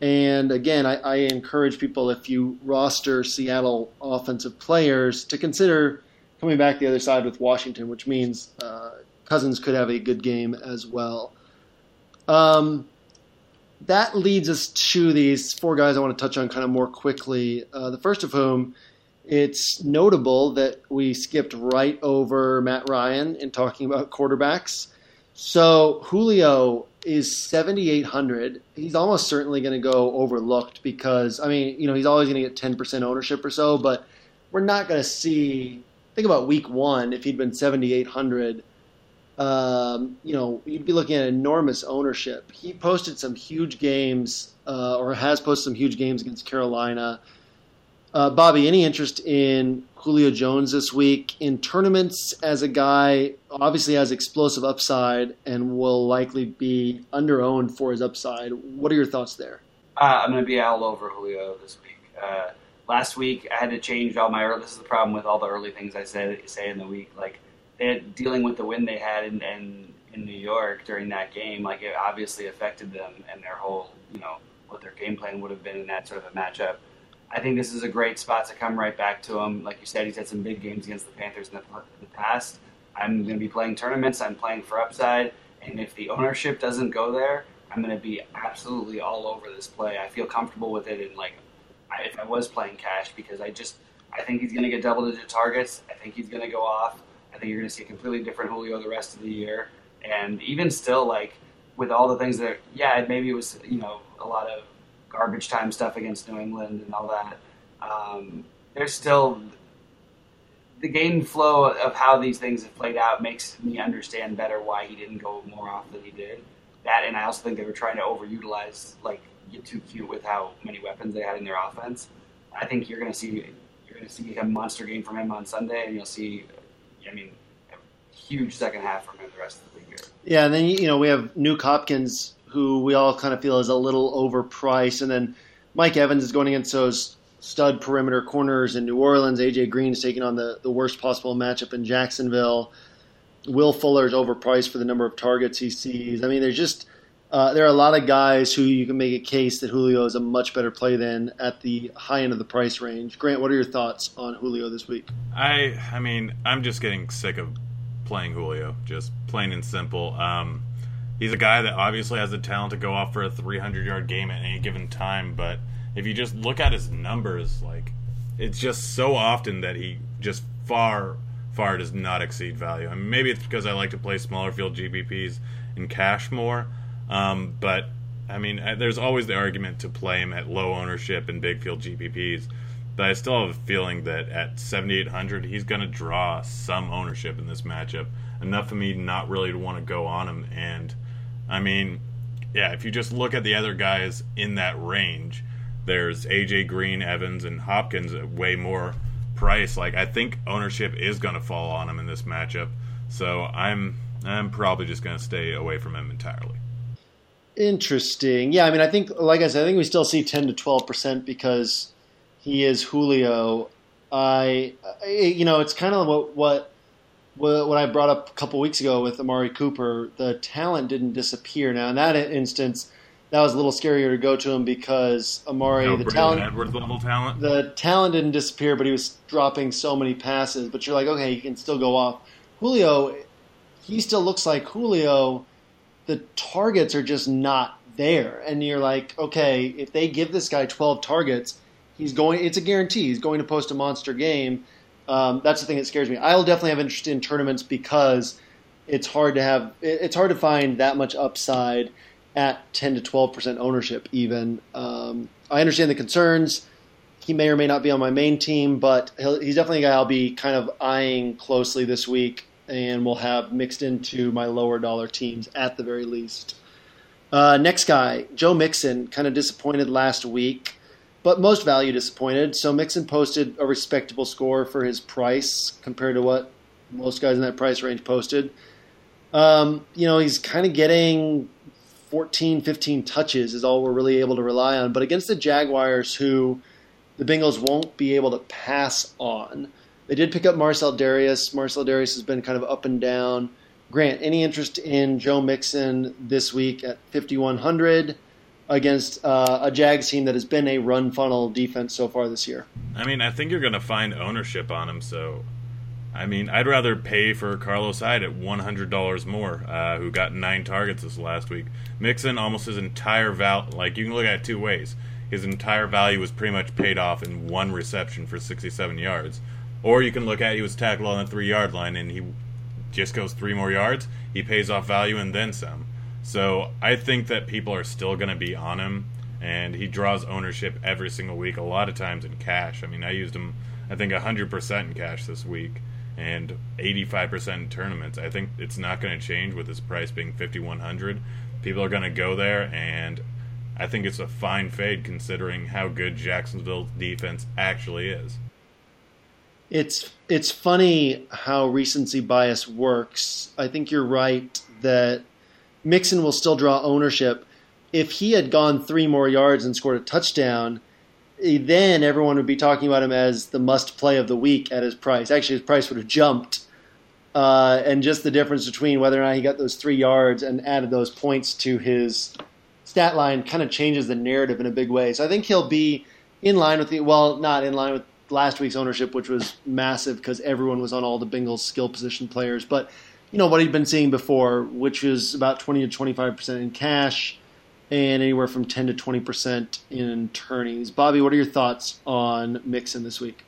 And again, I, I encourage people if you roster Seattle offensive players to consider coming back the other side with Washington, which means uh, Cousins could have a good game as well. Um, that leads us to these four guys I want to touch on kind of more quickly. Uh, the first of whom, it's notable that we skipped right over Matt Ryan in talking about quarterbacks. So Julio is 7,800. He's almost certainly going to go overlooked because, I mean, you know, he's always going to get 10% ownership or so, but we're not going to see. Think about week one if he'd been 7,800 um, you know, you'd be looking at enormous ownership. He posted some huge games, uh, or has posted some huge games against Carolina. Uh, Bobby, any interest in Julio Jones this week in tournaments as a guy obviously has explosive upside and will likely be underowned for his upside? What are your thoughts there? Uh, I'm going to be all over Julio this week. Uh, last week I had to change all my. This is the problem with all the early things I said say in the week. Like had, dealing with the win they had in, in in New York during that game. Like it obviously affected them and their whole you know what their game plan would have been in that sort of a matchup. I think this is a great spot to come right back to him. Like you said, he's had some big games against the Panthers in the, the past. I'm going to be playing tournaments. I'm playing for upside, and if the ownership doesn't go there, I'm going to be absolutely all over this play. I feel comfortable with it, and like I, if I was playing cash, because I just I think he's going to get double digit targets. I think he's going to go off. I think you're going to see a completely different Julio the rest of the year, and even still, like with all the things that yeah, maybe it was you know a lot of garbage time stuff against New England and all that. Um, there's still the game flow of how these things have played out makes me understand better why he didn't go more off than he did. That, and I also think they were trying to overutilize, like get too cute with how many weapons they had in their offense. I think you're going to see you're going to see a monster game from him on Sunday, and you'll see, I mean, a huge second half from him the rest of the year. Yeah, and then you know we have Nuk Hopkins who we all kind of feel is a little overpriced. And then Mike Evans is going against those stud perimeter corners in New Orleans. AJ Green is taking on the, the worst possible matchup in Jacksonville. Will Fuller is overpriced for the number of targets he sees. I mean, there's just uh, there are a lot of guys who you can make a case that Julio is a much better play than at the high end of the price range. Grant, what are your thoughts on Julio this week? I I mean, I'm just getting sick of playing Julio, just plain and simple. Um, he's a guy that obviously has the talent to go off for a 300 yard game at any given time. But if you just look at his numbers, like it's just so often that he just far, far does not exceed value. I mean, maybe it's because I like to play smaller field GPPs and cash more. Um, but I mean, uh, there's always the argument to play him at low ownership and big field GPPs. But I still have a feeling that at 7,800, he's going to draw some ownership in this matchup. Enough for me not really to want to go on him. And I mean, yeah, if you just look at the other guys in that range, there's AJ Green, Evans, and Hopkins way more price. Like I think ownership is going to fall on him in this matchup. So I'm I'm probably just going to stay away from him entirely. Interesting. Yeah, I mean, I think, like I said, I think we still see 10 to 12 percent because he is Julio. I, you know, it's kind of what what what I brought up a couple weeks ago with Amari Cooper, the talent didn't disappear. Now, in that instance, that was a little scarier to go to him because Amari, no, the talent, Edwards level talent. the talent didn't disappear, but he was dropping so many passes. But you're like, okay, he can still go off. Julio, he still looks like Julio. The targets are just not there, and you're like, okay, if they give this guy 12 targets, he's going. It's a guarantee. He's going to post a monster game um, that's the thing that scares me. I'll definitely have interest in tournaments because it's hard to have it's hard to find that much upside at 10 to 12 percent ownership. Even um, I understand the concerns. He may or may not be on my main team, but he's definitely a guy I'll be kind of eyeing closely this week, and will have mixed into my lower dollar teams at the very least. Uh, next guy, Joe Mixon, kind of disappointed last week but most value disappointed. So Mixon posted a respectable score for his price compared to what most guys in that price range posted. Um, you know, he's kind of getting 14, 15 touches is all we're really able to rely on. But against the Jaguars, who the Bengals won't be able to pass on, they did pick up Marcell Dareus. Marcell Dareus has been kind of up and down. Grant, any interest in Joe Mixon this week at 5,100? Against uh, a Jags team that has been a run funnel defense so far this year. I mean, I think you're going to find ownership on him. So, I mean, I'd rather pay for Carlos Hyde at $100 more, uh, who got nine targets this last week. Mixon almost his entire value. Like you can look at it two ways. His entire value was pretty much paid off in one reception for 67 yards, or you can look at he was tackled on the three yard line and he just goes three more yards. He pays off value and then some. So I think that people are still going to be on him, and he draws ownership every single week. A lot of times in cash. I mean, I used him, I think, 100% in cash this week, and 85% in tournaments. I think it's not going to change with his price being 5100. People are going to go there, and I think it's a fine fade considering how good Jacksonville's defense actually is. It's it's funny how recency bias works. I think you're right that Mixon will still draw ownership. If he had gone three more yards and scored a touchdown, eh, then everyone would be talking about him as the must play of the week at his price. Actually, his price would have jumped. Uh, and just the difference between whether or not he got those three yards and added those points to his stat line kind of changes the narrative in a big way. So I think he'll be in line with the well, not in line with last week's ownership, which was massive because everyone was on all the Bengals skill position players. But you know what he'd been seeing before, which is about twenty to twenty five percent in cash and anywhere from ten to twenty percent in tourneys. Bobby, what are your thoughts on Mixon this week?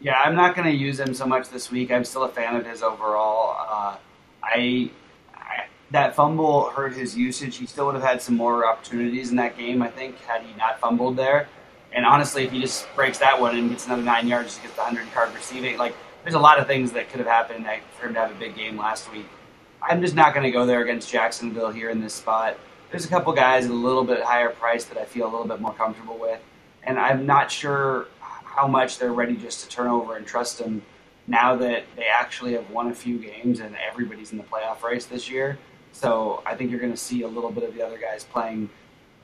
Yeah, I'm not going to use him so much this week. I'm still a fan of his overall. Uh, I, I, that fumble hurt his usage. He still would have had some more opportunities in that game. I think had he not fumbled there. And honestly, if he just breaks that one and gets another nine yards, just gets the hundred card receiving, like there's a lot of things that could have happened for him to have a big game last week. I'm just not going to go there against Jacksonville here in this spot. There's a couple guys at a little bit higher price that I feel a little bit more comfortable with, and I'm not sure how much they're ready just to turn over and trust him now that they actually have won a few games and everybody's in the playoff race this year. So I think you're going to see a little bit of the other guys playing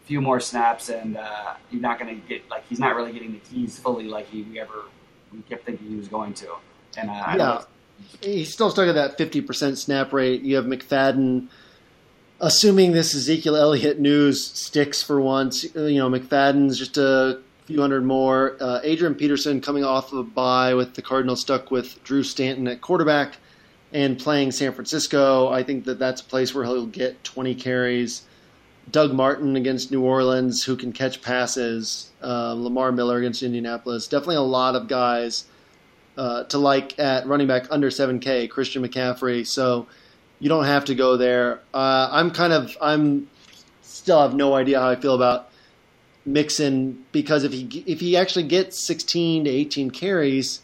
a few more snaps, and uh, you're not going to get like he's not really getting the keys fully like he ever we kept thinking he was going to. And uh, yeah, he's still stuck at that 50% snap rate. You have McFadden. Assuming this Ezekiel Elliott news sticks for once, you know McFadden's just a few hundred more. Uh, Adrian Peterson coming off of a bye with the Cardinals stuck with Drew Stanton at quarterback and playing San Francisco. I think that that's a place where he'll get 20 carries. Doug Martin against New Orleans, who can catch passes. Uh, Lamar Miller against Indianapolis. Definitely a lot of guys uh, to like at running back under 7K. Christian McCaffrey. So you don't have to go there. Uh, I'm kind of I'm still have no idea how I feel about Mixon because if he if he actually gets 16 to 18 carries,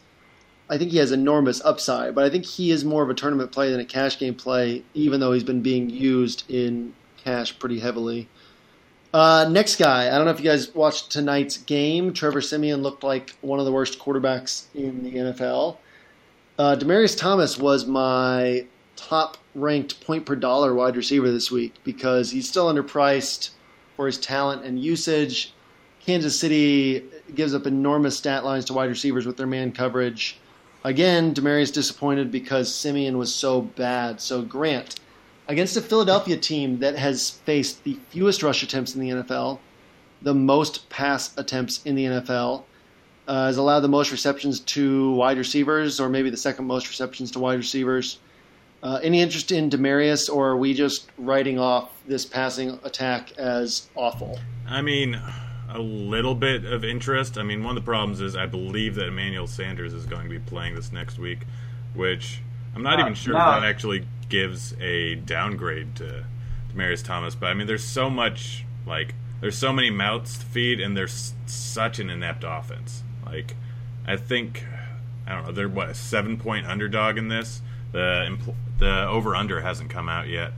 I think he has enormous upside. But I think he is more of a tournament play than a cash game play, even though he's been being used in cash pretty heavily. Uh, next guy, I don't know if you guys watched tonight's game. Trevor Siemian looked like one of the worst quarterbacks in the NFL. Uh, Demaryius Thomas was my top ranked point per dollar wide receiver this week because he's still underpriced for his talent and usage. Kansas City gives up enormous stat lines to wide receivers with their man coverage. Again, Demaryius disappointed because Siemian was so bad. So Grant, against a Philadelphia team that has faced the fewest rush attempts in the NFL, the most pass attempts in the NFL, uh, has allowed the most receptions to wide receivers, or maybe the second most receptions to wide receivers. Uh, any interest in Demaryius, or are we just writing off this passing attack as awful? I mean, a little bit of interest. I mean, one of the problems is I believe that Emmanuel Sanders is going to be playing this next week, which I'm not uh, even sure no. if that actually gives a downgrade to Demaryius Thomas. But I mean, there's so much like there's so many mouths to feed, and there's such an inept offense. Like, I think I don't know. They're what a seven point underdog in this. The the over under hasn't come out yet,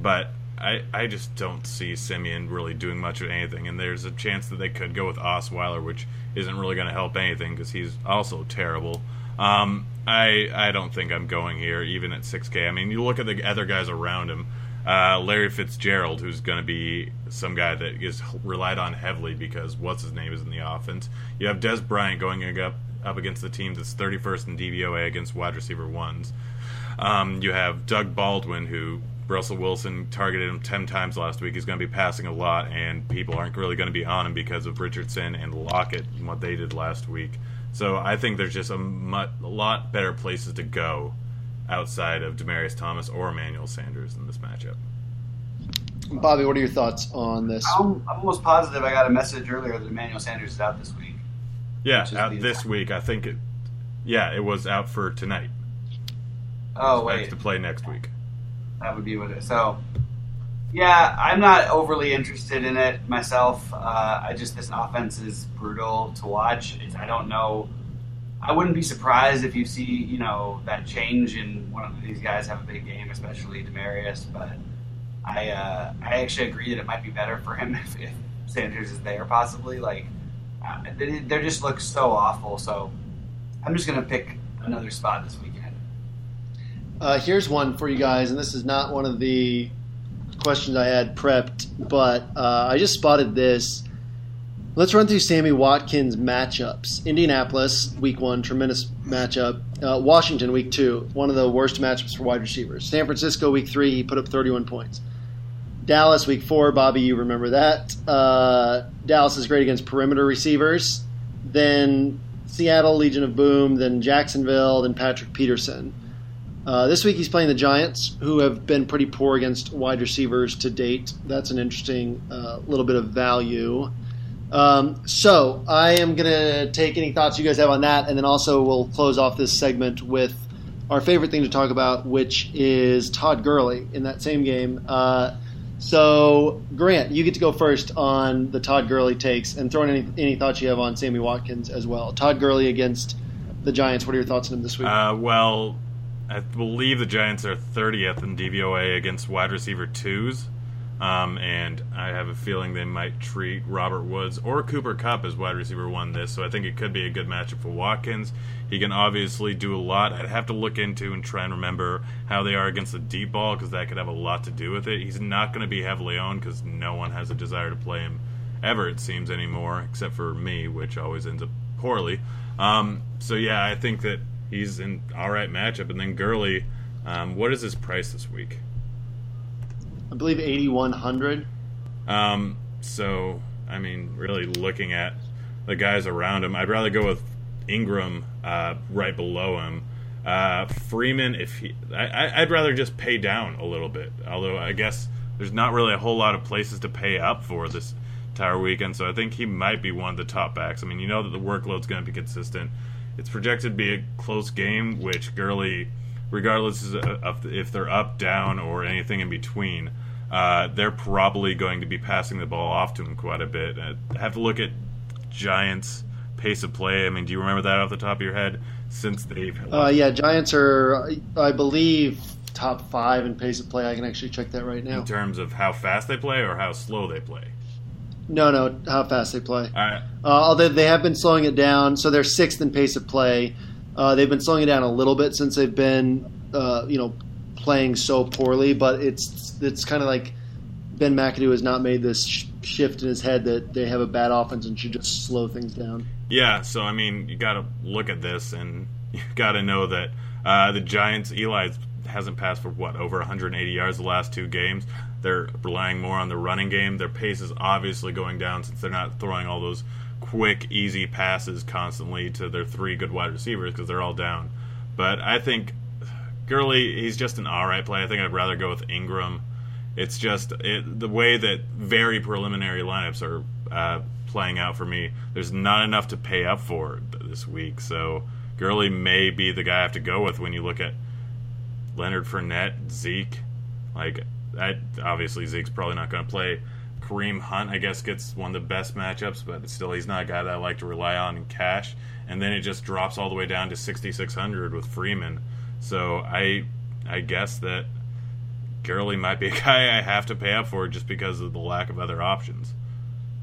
but I, I just don't see Siemian really doing much of anything, and there's a chance that they could go with Osweiler, which isn't really going to help anything because he's also terrible. Um, I I don't think I'm going here even at 6K. I mean, you look at the other guys around him. Uh, Larry Fitzgerald, who's going to be some guy that is relied on heavily because what's his name is in the offense. You have Dez Bryant going up up against the team that's 31st in DVOA against wide receiver ones. Um, you have Doug Baldwin, who Russell Wilson targeted him 10 times last week. He's going to be passing a lot, and people aren't really going to be on him because of Richardson and Lockett and what they did last week. So I think there's just a, much, a lot better places to go outside of Demaryius Thomas or Emmanuel Sanders in this matchup. Bobby, what are your thoughts on this? I'm, I'm almost positive I got a message earlier that Emmanuel Sanders is out this week. Yeah, out this week. I think it. Yeah, it was out for tonight. Oh wait, to play next week. That would be what it. So, yeah, I'm not overly interested in it myself. Uh, I just this offense is brutal to watch. It's, I don't know. I wouldn't be surprised if you see you know that change in one of these guys have a big game, especially Demaryius. But I uh, I actually agree that it might be better for him (laughs) if, if Sanders is there possibly. Like uh, they, they just look so awful. So I'm just gonna pick another spot this weekend. Uh, here's one for you guys, and this is not one of the questions I had prepped, but uh, I just spotted this. Let's run through Sammy Watkins matchups. Indianapolis, week one, tremendous matchup. Uh, Washington, week two, one of the worst matchups for wide receivers. San Francisco, week three, he put up 31 points. Dallas, week four, Bobby, you remember that. Uh, Dallas is great against perimeter receivers. Then Seattle, Legion of Boom. Then Jacksonville. Then Patrick Peterson. Uh, this week he's playing the Giants, who have been pretty poor against wide receivers to date. That's an interesting uh, little bit of value. Um, so I am going to take any thoughts you guys have on that, and then also we'll close off this segment with our favorite thing to talk about, which is Todd Gurley in that same game. Uh, so Grant, you get to go first on the Todd Gurley takes, and throw in any, any thoughts you have on Sammy Watkins as well. Todd Gurley against the Giants. What are your thoughts on him this week? Uh, well, I believe the Giants are 30th in DVOA against wide receiver twos. Um, and I have a feeling they might treat Robert Woods or Cooper Kupp as wide receiver one this, so I think it could be a good matchup for Watkins. He can obviously do a lot. I'd have to look into and try and remember how they are against the deep ball because that could have a lot to do with it. He's not going to be heavily owned because no one has a desire to play him ever, it seems, anymore, except for me, which always ends up poorly. Um, so, yeah, I think that he's an all right matchup. And then Gurley, um, what is his price this week? I believe 8100. Um, so, I mean, really looking at the guys around him, I'd rather go with Ingram uh, right below him. Uh, Freeman, if he, I, I'd rather just pay down a little bit. Although I guess there's not really a whole lot of places to pay up for this entire weekend, so I think he might be one of the top backs. I mean, you know that the workload's going to be consistent. It's projected to be a close game, which Gurley, regardless of if they're up, down, or anything in between, uh, they're probably going to be passing the ball off to him quite a bit. I have to look at Giants' pace of play. I mean, do you remember that off the top of your head? Since they've uh, yeah, Giants are, I believe, top five in pace of play. I can actually check that right now. In terms of how fast they play or how slow they play. No, no, how fast they play. All right. Uh, although they have been slowing it down, so they're sixth in pace of play. Uh, they've been slowing it down a little bit since they've been, uh, you know, playing so poorly. But it's it's kind of like Ben McAdoo has not made this sh- shift in his head that they have a bad offense and should just slow things down. Yeah. So I mean, you got to look at this and (laughs) you got to know that uh, the Giants, Eli hasn't passed for what over 180 yards the last two games. They're relying more on the running game. Their pace is obviously going down since they're not throwing all those quick, easy passes constantly to their three good wide receivers because they're all down. But I think Gurley, he's just an all right play. I think I'd rather go with Ingram. It's just it, the way that very preliminary lineups are uh, playing out for me. There's not enough to pay up for this week, so Gurley may be the guy I have to go with when you look at Leonard Fournette, Zeke. Like that, obviously Zeke's probably not going to play. Kareem Hunt, I guess, gets one of the best matchups, but still, he's not a guy that I like to rely on in cash. And then it just drops all the way down to 6,600 with Freeman. So I, I guess that Gurley might be a (laughs) guy I have to pay up for just because of the lack of other options.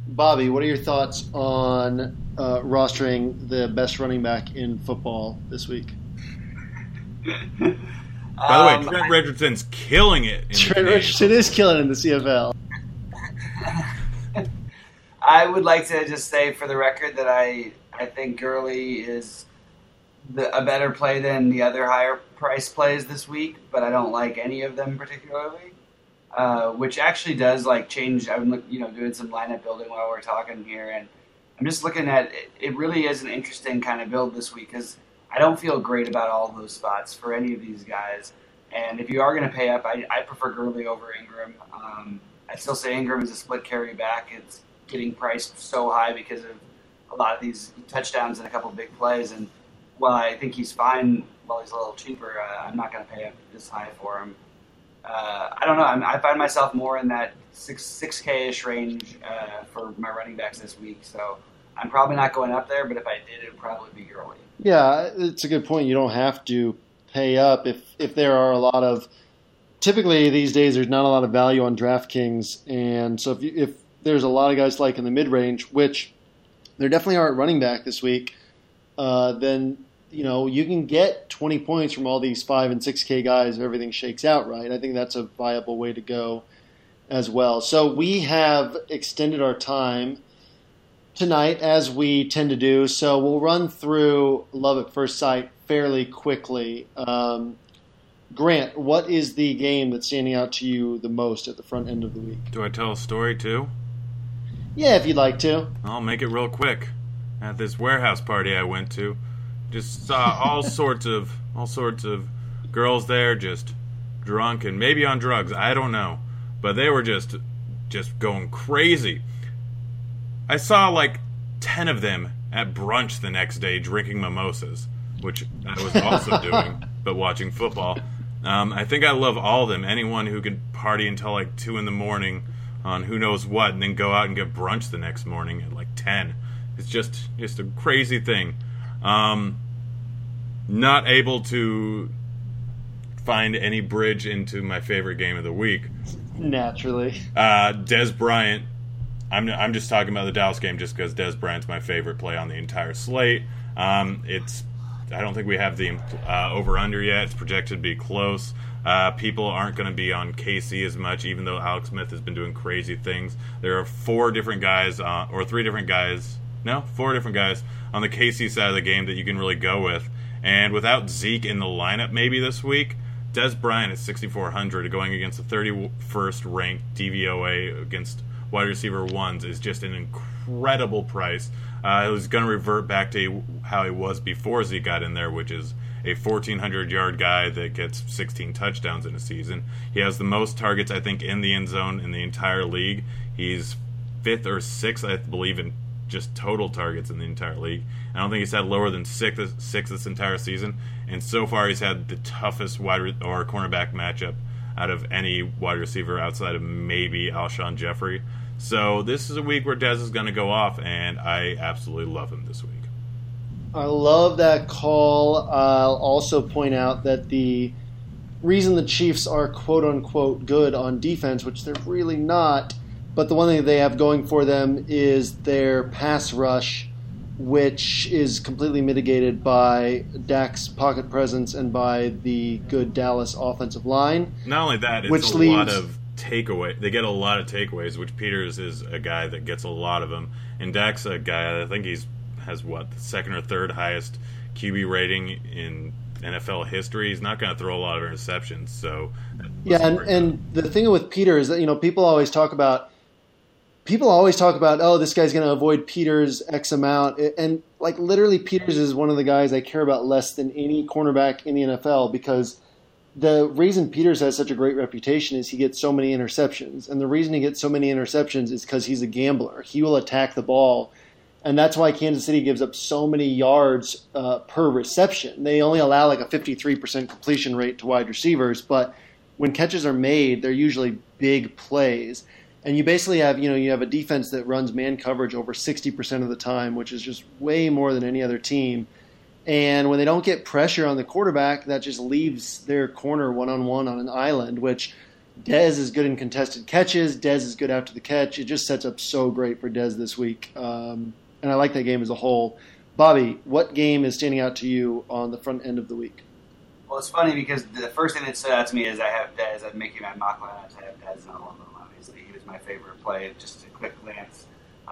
Bobby, what are your thoughts on uh, rostering the best running back in football this week? (laughs) By the way, um, Trent Richardson's killing it. Trent Richardson is killing it in the CFL. (laughs) I would like to just say for the record that I I think Gurley is the, a better play than the other higher price plays this week, but I don't like any of them particularly. Uh, which actually does like change. I'm you know doing some lineup building while we're talking here, and I'm just looking at it. It really is an interesting kind of build this week because I don't feel great about all those spots for any of these guys. And if you are going to pay up, I, I prefer Gurley over Ingram. Um, I still say Ingram is a split carry back. It's getting priced so high because of a lot of these touchdowns and a couple big plays. And while I think he's fine, while he's a little cheaper, uh, I'm not going to pay up this high for him. Uh, I don't know. I'm, i find myself more in that six six k ish range uh, for my running backs this week. So I'm probably not going up there. But if I did, it would probably be Gurley. Yeah, it's a good point. You don't have to pay up if if there are a lot of. Typically, these days there's not a lot of value on DraftKings, and so if you, if there's a lot of guys like in the mid range, which there definitely aren't running back this week. Uh, then you know you can get 20 points from all these five and six K guys if everything shakes out right. I think that's a viable way to go as well. So we have extended our time tonight as we tend to do. So we'll run through Love at First Sight fairly quickly. Um, Grant, what is the game that's standing out to you the most at the front end of the week? Do I tell a story too? Yeah, if you'd like to. I'll make it real quick. At this warehouse party I went to, just saw all (laughs) sorts of all sorts of girls there just drunk and maybe on drugs, I don't know. But they were just just going crazy. I saw like 10 of them at brunch the next day drinking mimosas, which I was also (laughs) doing, but watching football. Um, I think I love all of them. Anyone who can party until like 2 in the morning on who knows what and then go out and get brunch the next morning at like 10. It's just just a crazy thing. Um, not able to find any bridge into my favorite game of the week. Naturally. Uh, Dez Bryant. I'm, I'm just talking about the Dallas game just because Dez Bryant's my favorite play on the entire slate. Um, it's I don't think we have the uh, over under yet. It's projected to be close. Uh, people aren't going to be on KC as much, even though Alex Smith has been doing crazy things. There are four different guys, uh, or three different guys, no, four different guys on the KC side of the game that you can really go with. And without Zeke in the lineup maybe this week, Dez Bryant at 6,400 going against the 31st ranked DVOA against wide receiver ones is just an incredible price. Uh, it was going to revert back to how he was before Zeke got in there, which is a 1,400 yard guy that gets 16 touchdowns in a season. He has the most targets, I think, in the end zone in the entire league. He's fifth or sixth, I believe, in just total targets in the entire league. I don't think he's had lower than six, six this entire season. And so far, he's had the toughest wide re- or cornerback matchup out of any wide receiver outside of maybe Alshon Jeffery. So this is a week where Dez is going to go off, and I absolutely love him this week. I love that call. I'll also point out that the reason the Chiefs are quote unquote good on defense, which they're really not, but the one thing they have going for them is their pass rush, which is completely mitigated by Dak's pocket presence and by the good Dallas offensive line. Not only that, it's which a leaves, lot of takeaway. They get a lot of takeaways, which Peters is a guy that gets a lot of them, and Dak's a guy I think he's has what the second or third highest QB rating in NFL history. He's not going to throw a lot of interceptions. So yeah, and, and the thing with Peter is that you know people always talk about people always talk about oh this guy's going to avoid Peters X amount and like literally Peters is one of the guys I care about less than any cornerback in the NFL because the reason Peters has such a great reputation is he gets so many interceptions and the reason he gets so many interceptions is because he's a gambler. He will attack the ball and that's why Kansas City gives up so many yards uh, per reception. They only allow like a 53% completion rate to wide receivers, but when catches are made, they're usually big plays. And you basically have, you know, you have a defense that runs man coverage over 60% of the time, which is just way more than any other team. And when they don't get pressure on the quarterback, that just leaves their corner one on one on an island, which Dez is good in contested catches. Dez is good after the catch. It just sets up so great for Dez this week. Um, and I like that game as a whole. Bobby, what game is standing out to you on the front end of the week? Well, it's funny because the first thing that stood out to me is I have Dez. I'm making my mock lineups. I have Dez on one of them. Obviously, he was my favorite play. Just a quick glance,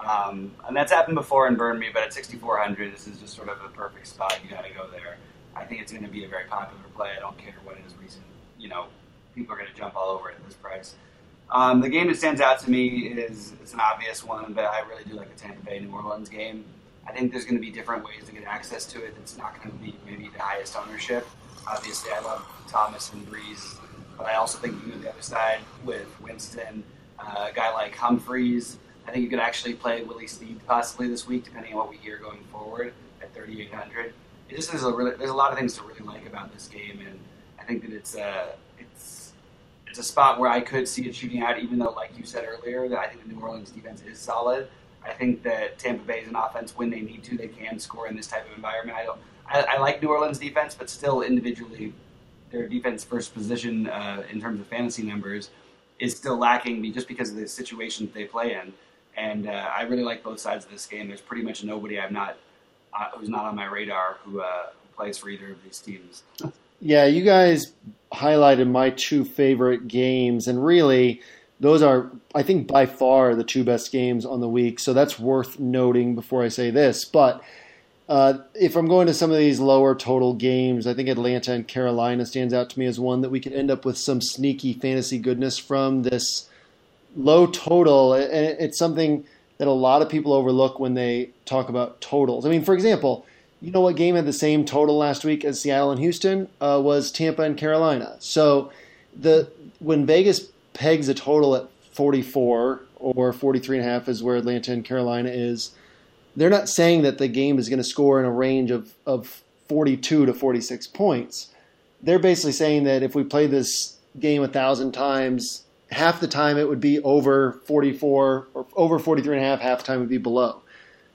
um, and that's happened before and burned me. But at 6,400, this is just sort of a perfect spot. You got to go there. I think it's going to be a very popular play. I don't care what his reason. You know, people are going to jump all over it at this price. Um, the game that stands out to me is it's an obvious one, but I really do like the Tampa Bay New Orleans game. I think there's going to be different ways to get access to it. It's not going to be maybe the highest ownership. Obviously, I love Thomas and Brees, but I also think you can go the other side with Winston, uh, a guy like Humphries. I think you could actually play Willie Snead possibly this week, depending on what we hear going forward at 3,800. It just is a really, there's a lot of things to really like about this game, and I think that it's uh, it's it's a spot where I could see it shooting out, even though, like you said earlier, that I think the New Orleans defense is solid. I think that Tampa Bay is an offense when they need to, they can score in this type of environment. I don't. I, I like New Orleans defense, but still individually, their defense first position uh, in terms of fantasy numbers is still lacking just because of the situations they play in. And uh, I really like both sides of this game. There's pretty much nobody I'm not uh, who's not on my radar who uh, plays for either of these teams. Yeah, you guys highlighted my two favorite games, and really, those are, I think, by far the two best games on the week. So that's worth noting before I say this. But uh, if I'm going to some of these lower total games, I think Atlanta and Carolina stands out to me as one that we could end up with some sneaky fantasy goodness from this low total. And it's something that a lot of people overlook when they talk about totals. I mean, for example, you know what game had the same total last week as Seattle and Houston uh, was Tampa and Carolina. So the when Vegas pegs a total at 44 or 43 and a half is where Atlanta and Carolina is they're not saying that the game is going to score in a range of, of 42 to 46 points. They're basically saying that if we play this game a thousand times, half the time it would be over 44 or over 43 and a half, half the time would be below.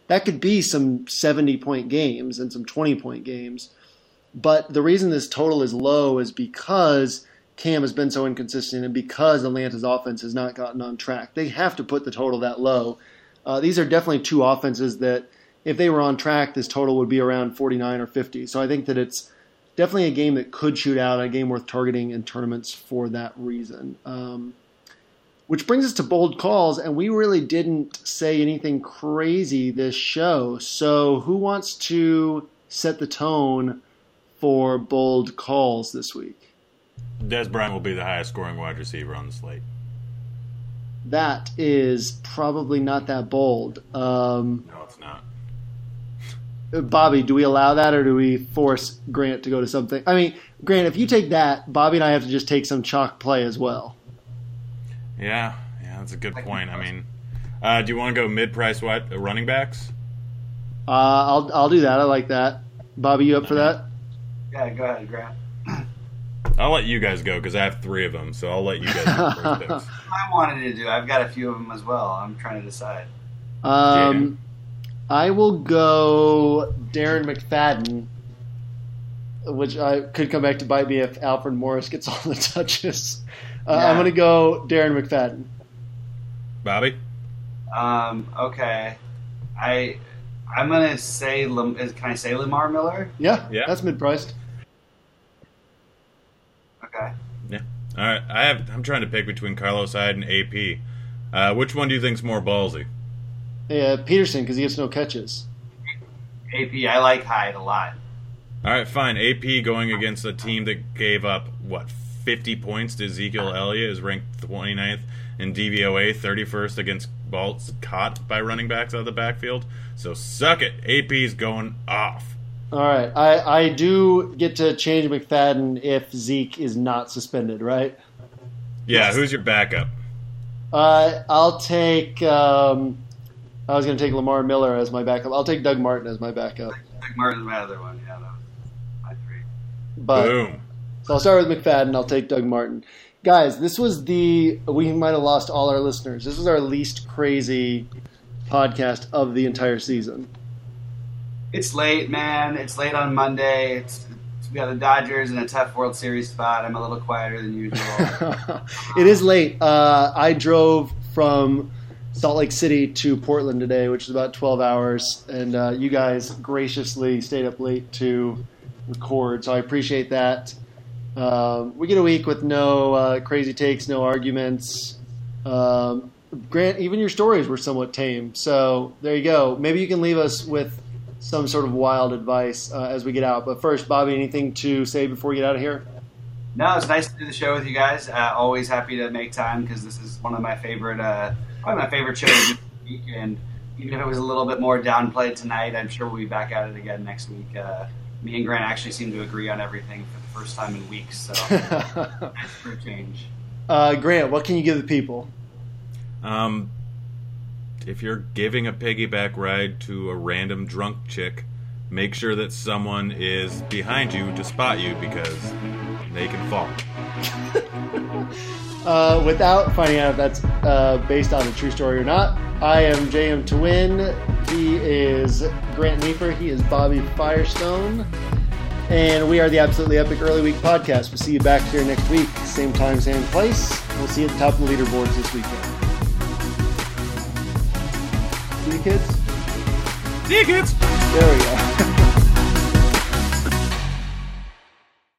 That could be some 70 point games and some 20 point games. But the reason this total is low is because Cam has been so inconsistent and because Atlanta's offense has not gotten on track. They have to put the total that low uh, these are definitely two offenses that, if they were on track, this total would be around 49 or 50. So I think that it's definitely a game that could shoot out, a game worth targeting in tournaments for that reason. Um, which brings us to bold calls, and we really didn't say anything crazy this show. So who wants to set the tone for bold calls this week? Dez Bryant will be the highest scoring wide receiver on the slate that is probably not that bold. Um, no, it's not. Bobby, do we allow that or do we force Grant to go to something? I mean, Grant, if you take that, Bobby and I have to just take some chalk play as well. Yeah, yeah, that's a good point. I mean, uh, do you want to go mid-price what uh, running backs? Uh, I'll I'll do that. I like that. Bobby, you up for that? Yeah, go ahead, Grant. (clears throat) I'll let you guys go because I have three of them, so I'll let you guys go first. (laughs) I wanted to do. I've got a few of them as well. I'm trying to decide. Um, I will go Darren McFadden, which I could come back to bite me if Alfred Morris gets all the (laughs) touches. Uh, yeah. I'm going to go Darren McFadden. Bobby. Um. Okay. I. I'm gonna say. Can I say Lamar Miller? Yeah. Yeah. That's mid priced. Okay. Yeah. All right. I have. I'm trying to pick between Carlos Hyde and AP. Uh, which one do you think's more ballsy? Yeah, Peterson because he gets no catches. AP. I like Hyde a lot. All right, fine. AP going against a team that gave up what 50 points to Ezekiel Elliott is ranked 29th in DVOA, 31st against balls caught by running backs out of the backfield. So suck it. AP's going off. All right, I, I do get to change McFadden if Zeke is not suspended, right? Yeah, who's your backup? Uh, I'll take. Um, I was going to take Lamar Miller as my backup. I'll take Doug Martin as my backup. Doug Martin's my other one. Yeah, that was my three. But, Boom. So I'll start with McFadden. I'll take Doug Martin. Guys, this was the. We might have lost all our listeners. This is our least crazy podcast of the entire season it's late, man. It's late on Monday. It's, we got the Dodgers in a tough World Series spot. I'm a little quieter than usual. (laughs) it is late. Uh, I drove from Salt Lake City to Portland today, which is about 12 hours, and uh, you guys graciously stayed up late to record, so I appreciate that. Uh, we get a week with no uh, crazy takes, no arguments. Um, Grant, even your stories were somewhat tame. So there you go. Maybe you can leave us with some sort of wild advice uh, as we get out. But first, Bobby, anything to say before we get out of here? No, it's nice to do the show with you guys. Uh, always happy to make time because this is one of my favorite, uh, probably my favorite shows of the week. And even if it was a little bit more downplayed tonight, I'm sure we'll be back at it again next week. Uh, me and Grant actually seem to agree on everything for first time in weeks, so (laughs) nice for a change. Uh, Grant, what can you give the people? Um, if you're giving a piggyback ride to a random drunk chick, make sure that someone is behind you to spot you because they can fall. (laughs) uh, without finding out if that's uh, based on a true story or not, I am JMToWin. He is Grant Niefer. He is Bobby Firestone. And we are the Absolutely Epic Early Week Podcast. We'll see you back here next week, same time, same place. We'll see you at the top of the leaderboards this weekend. See you, kids. See you, kids. There we go. (laughs)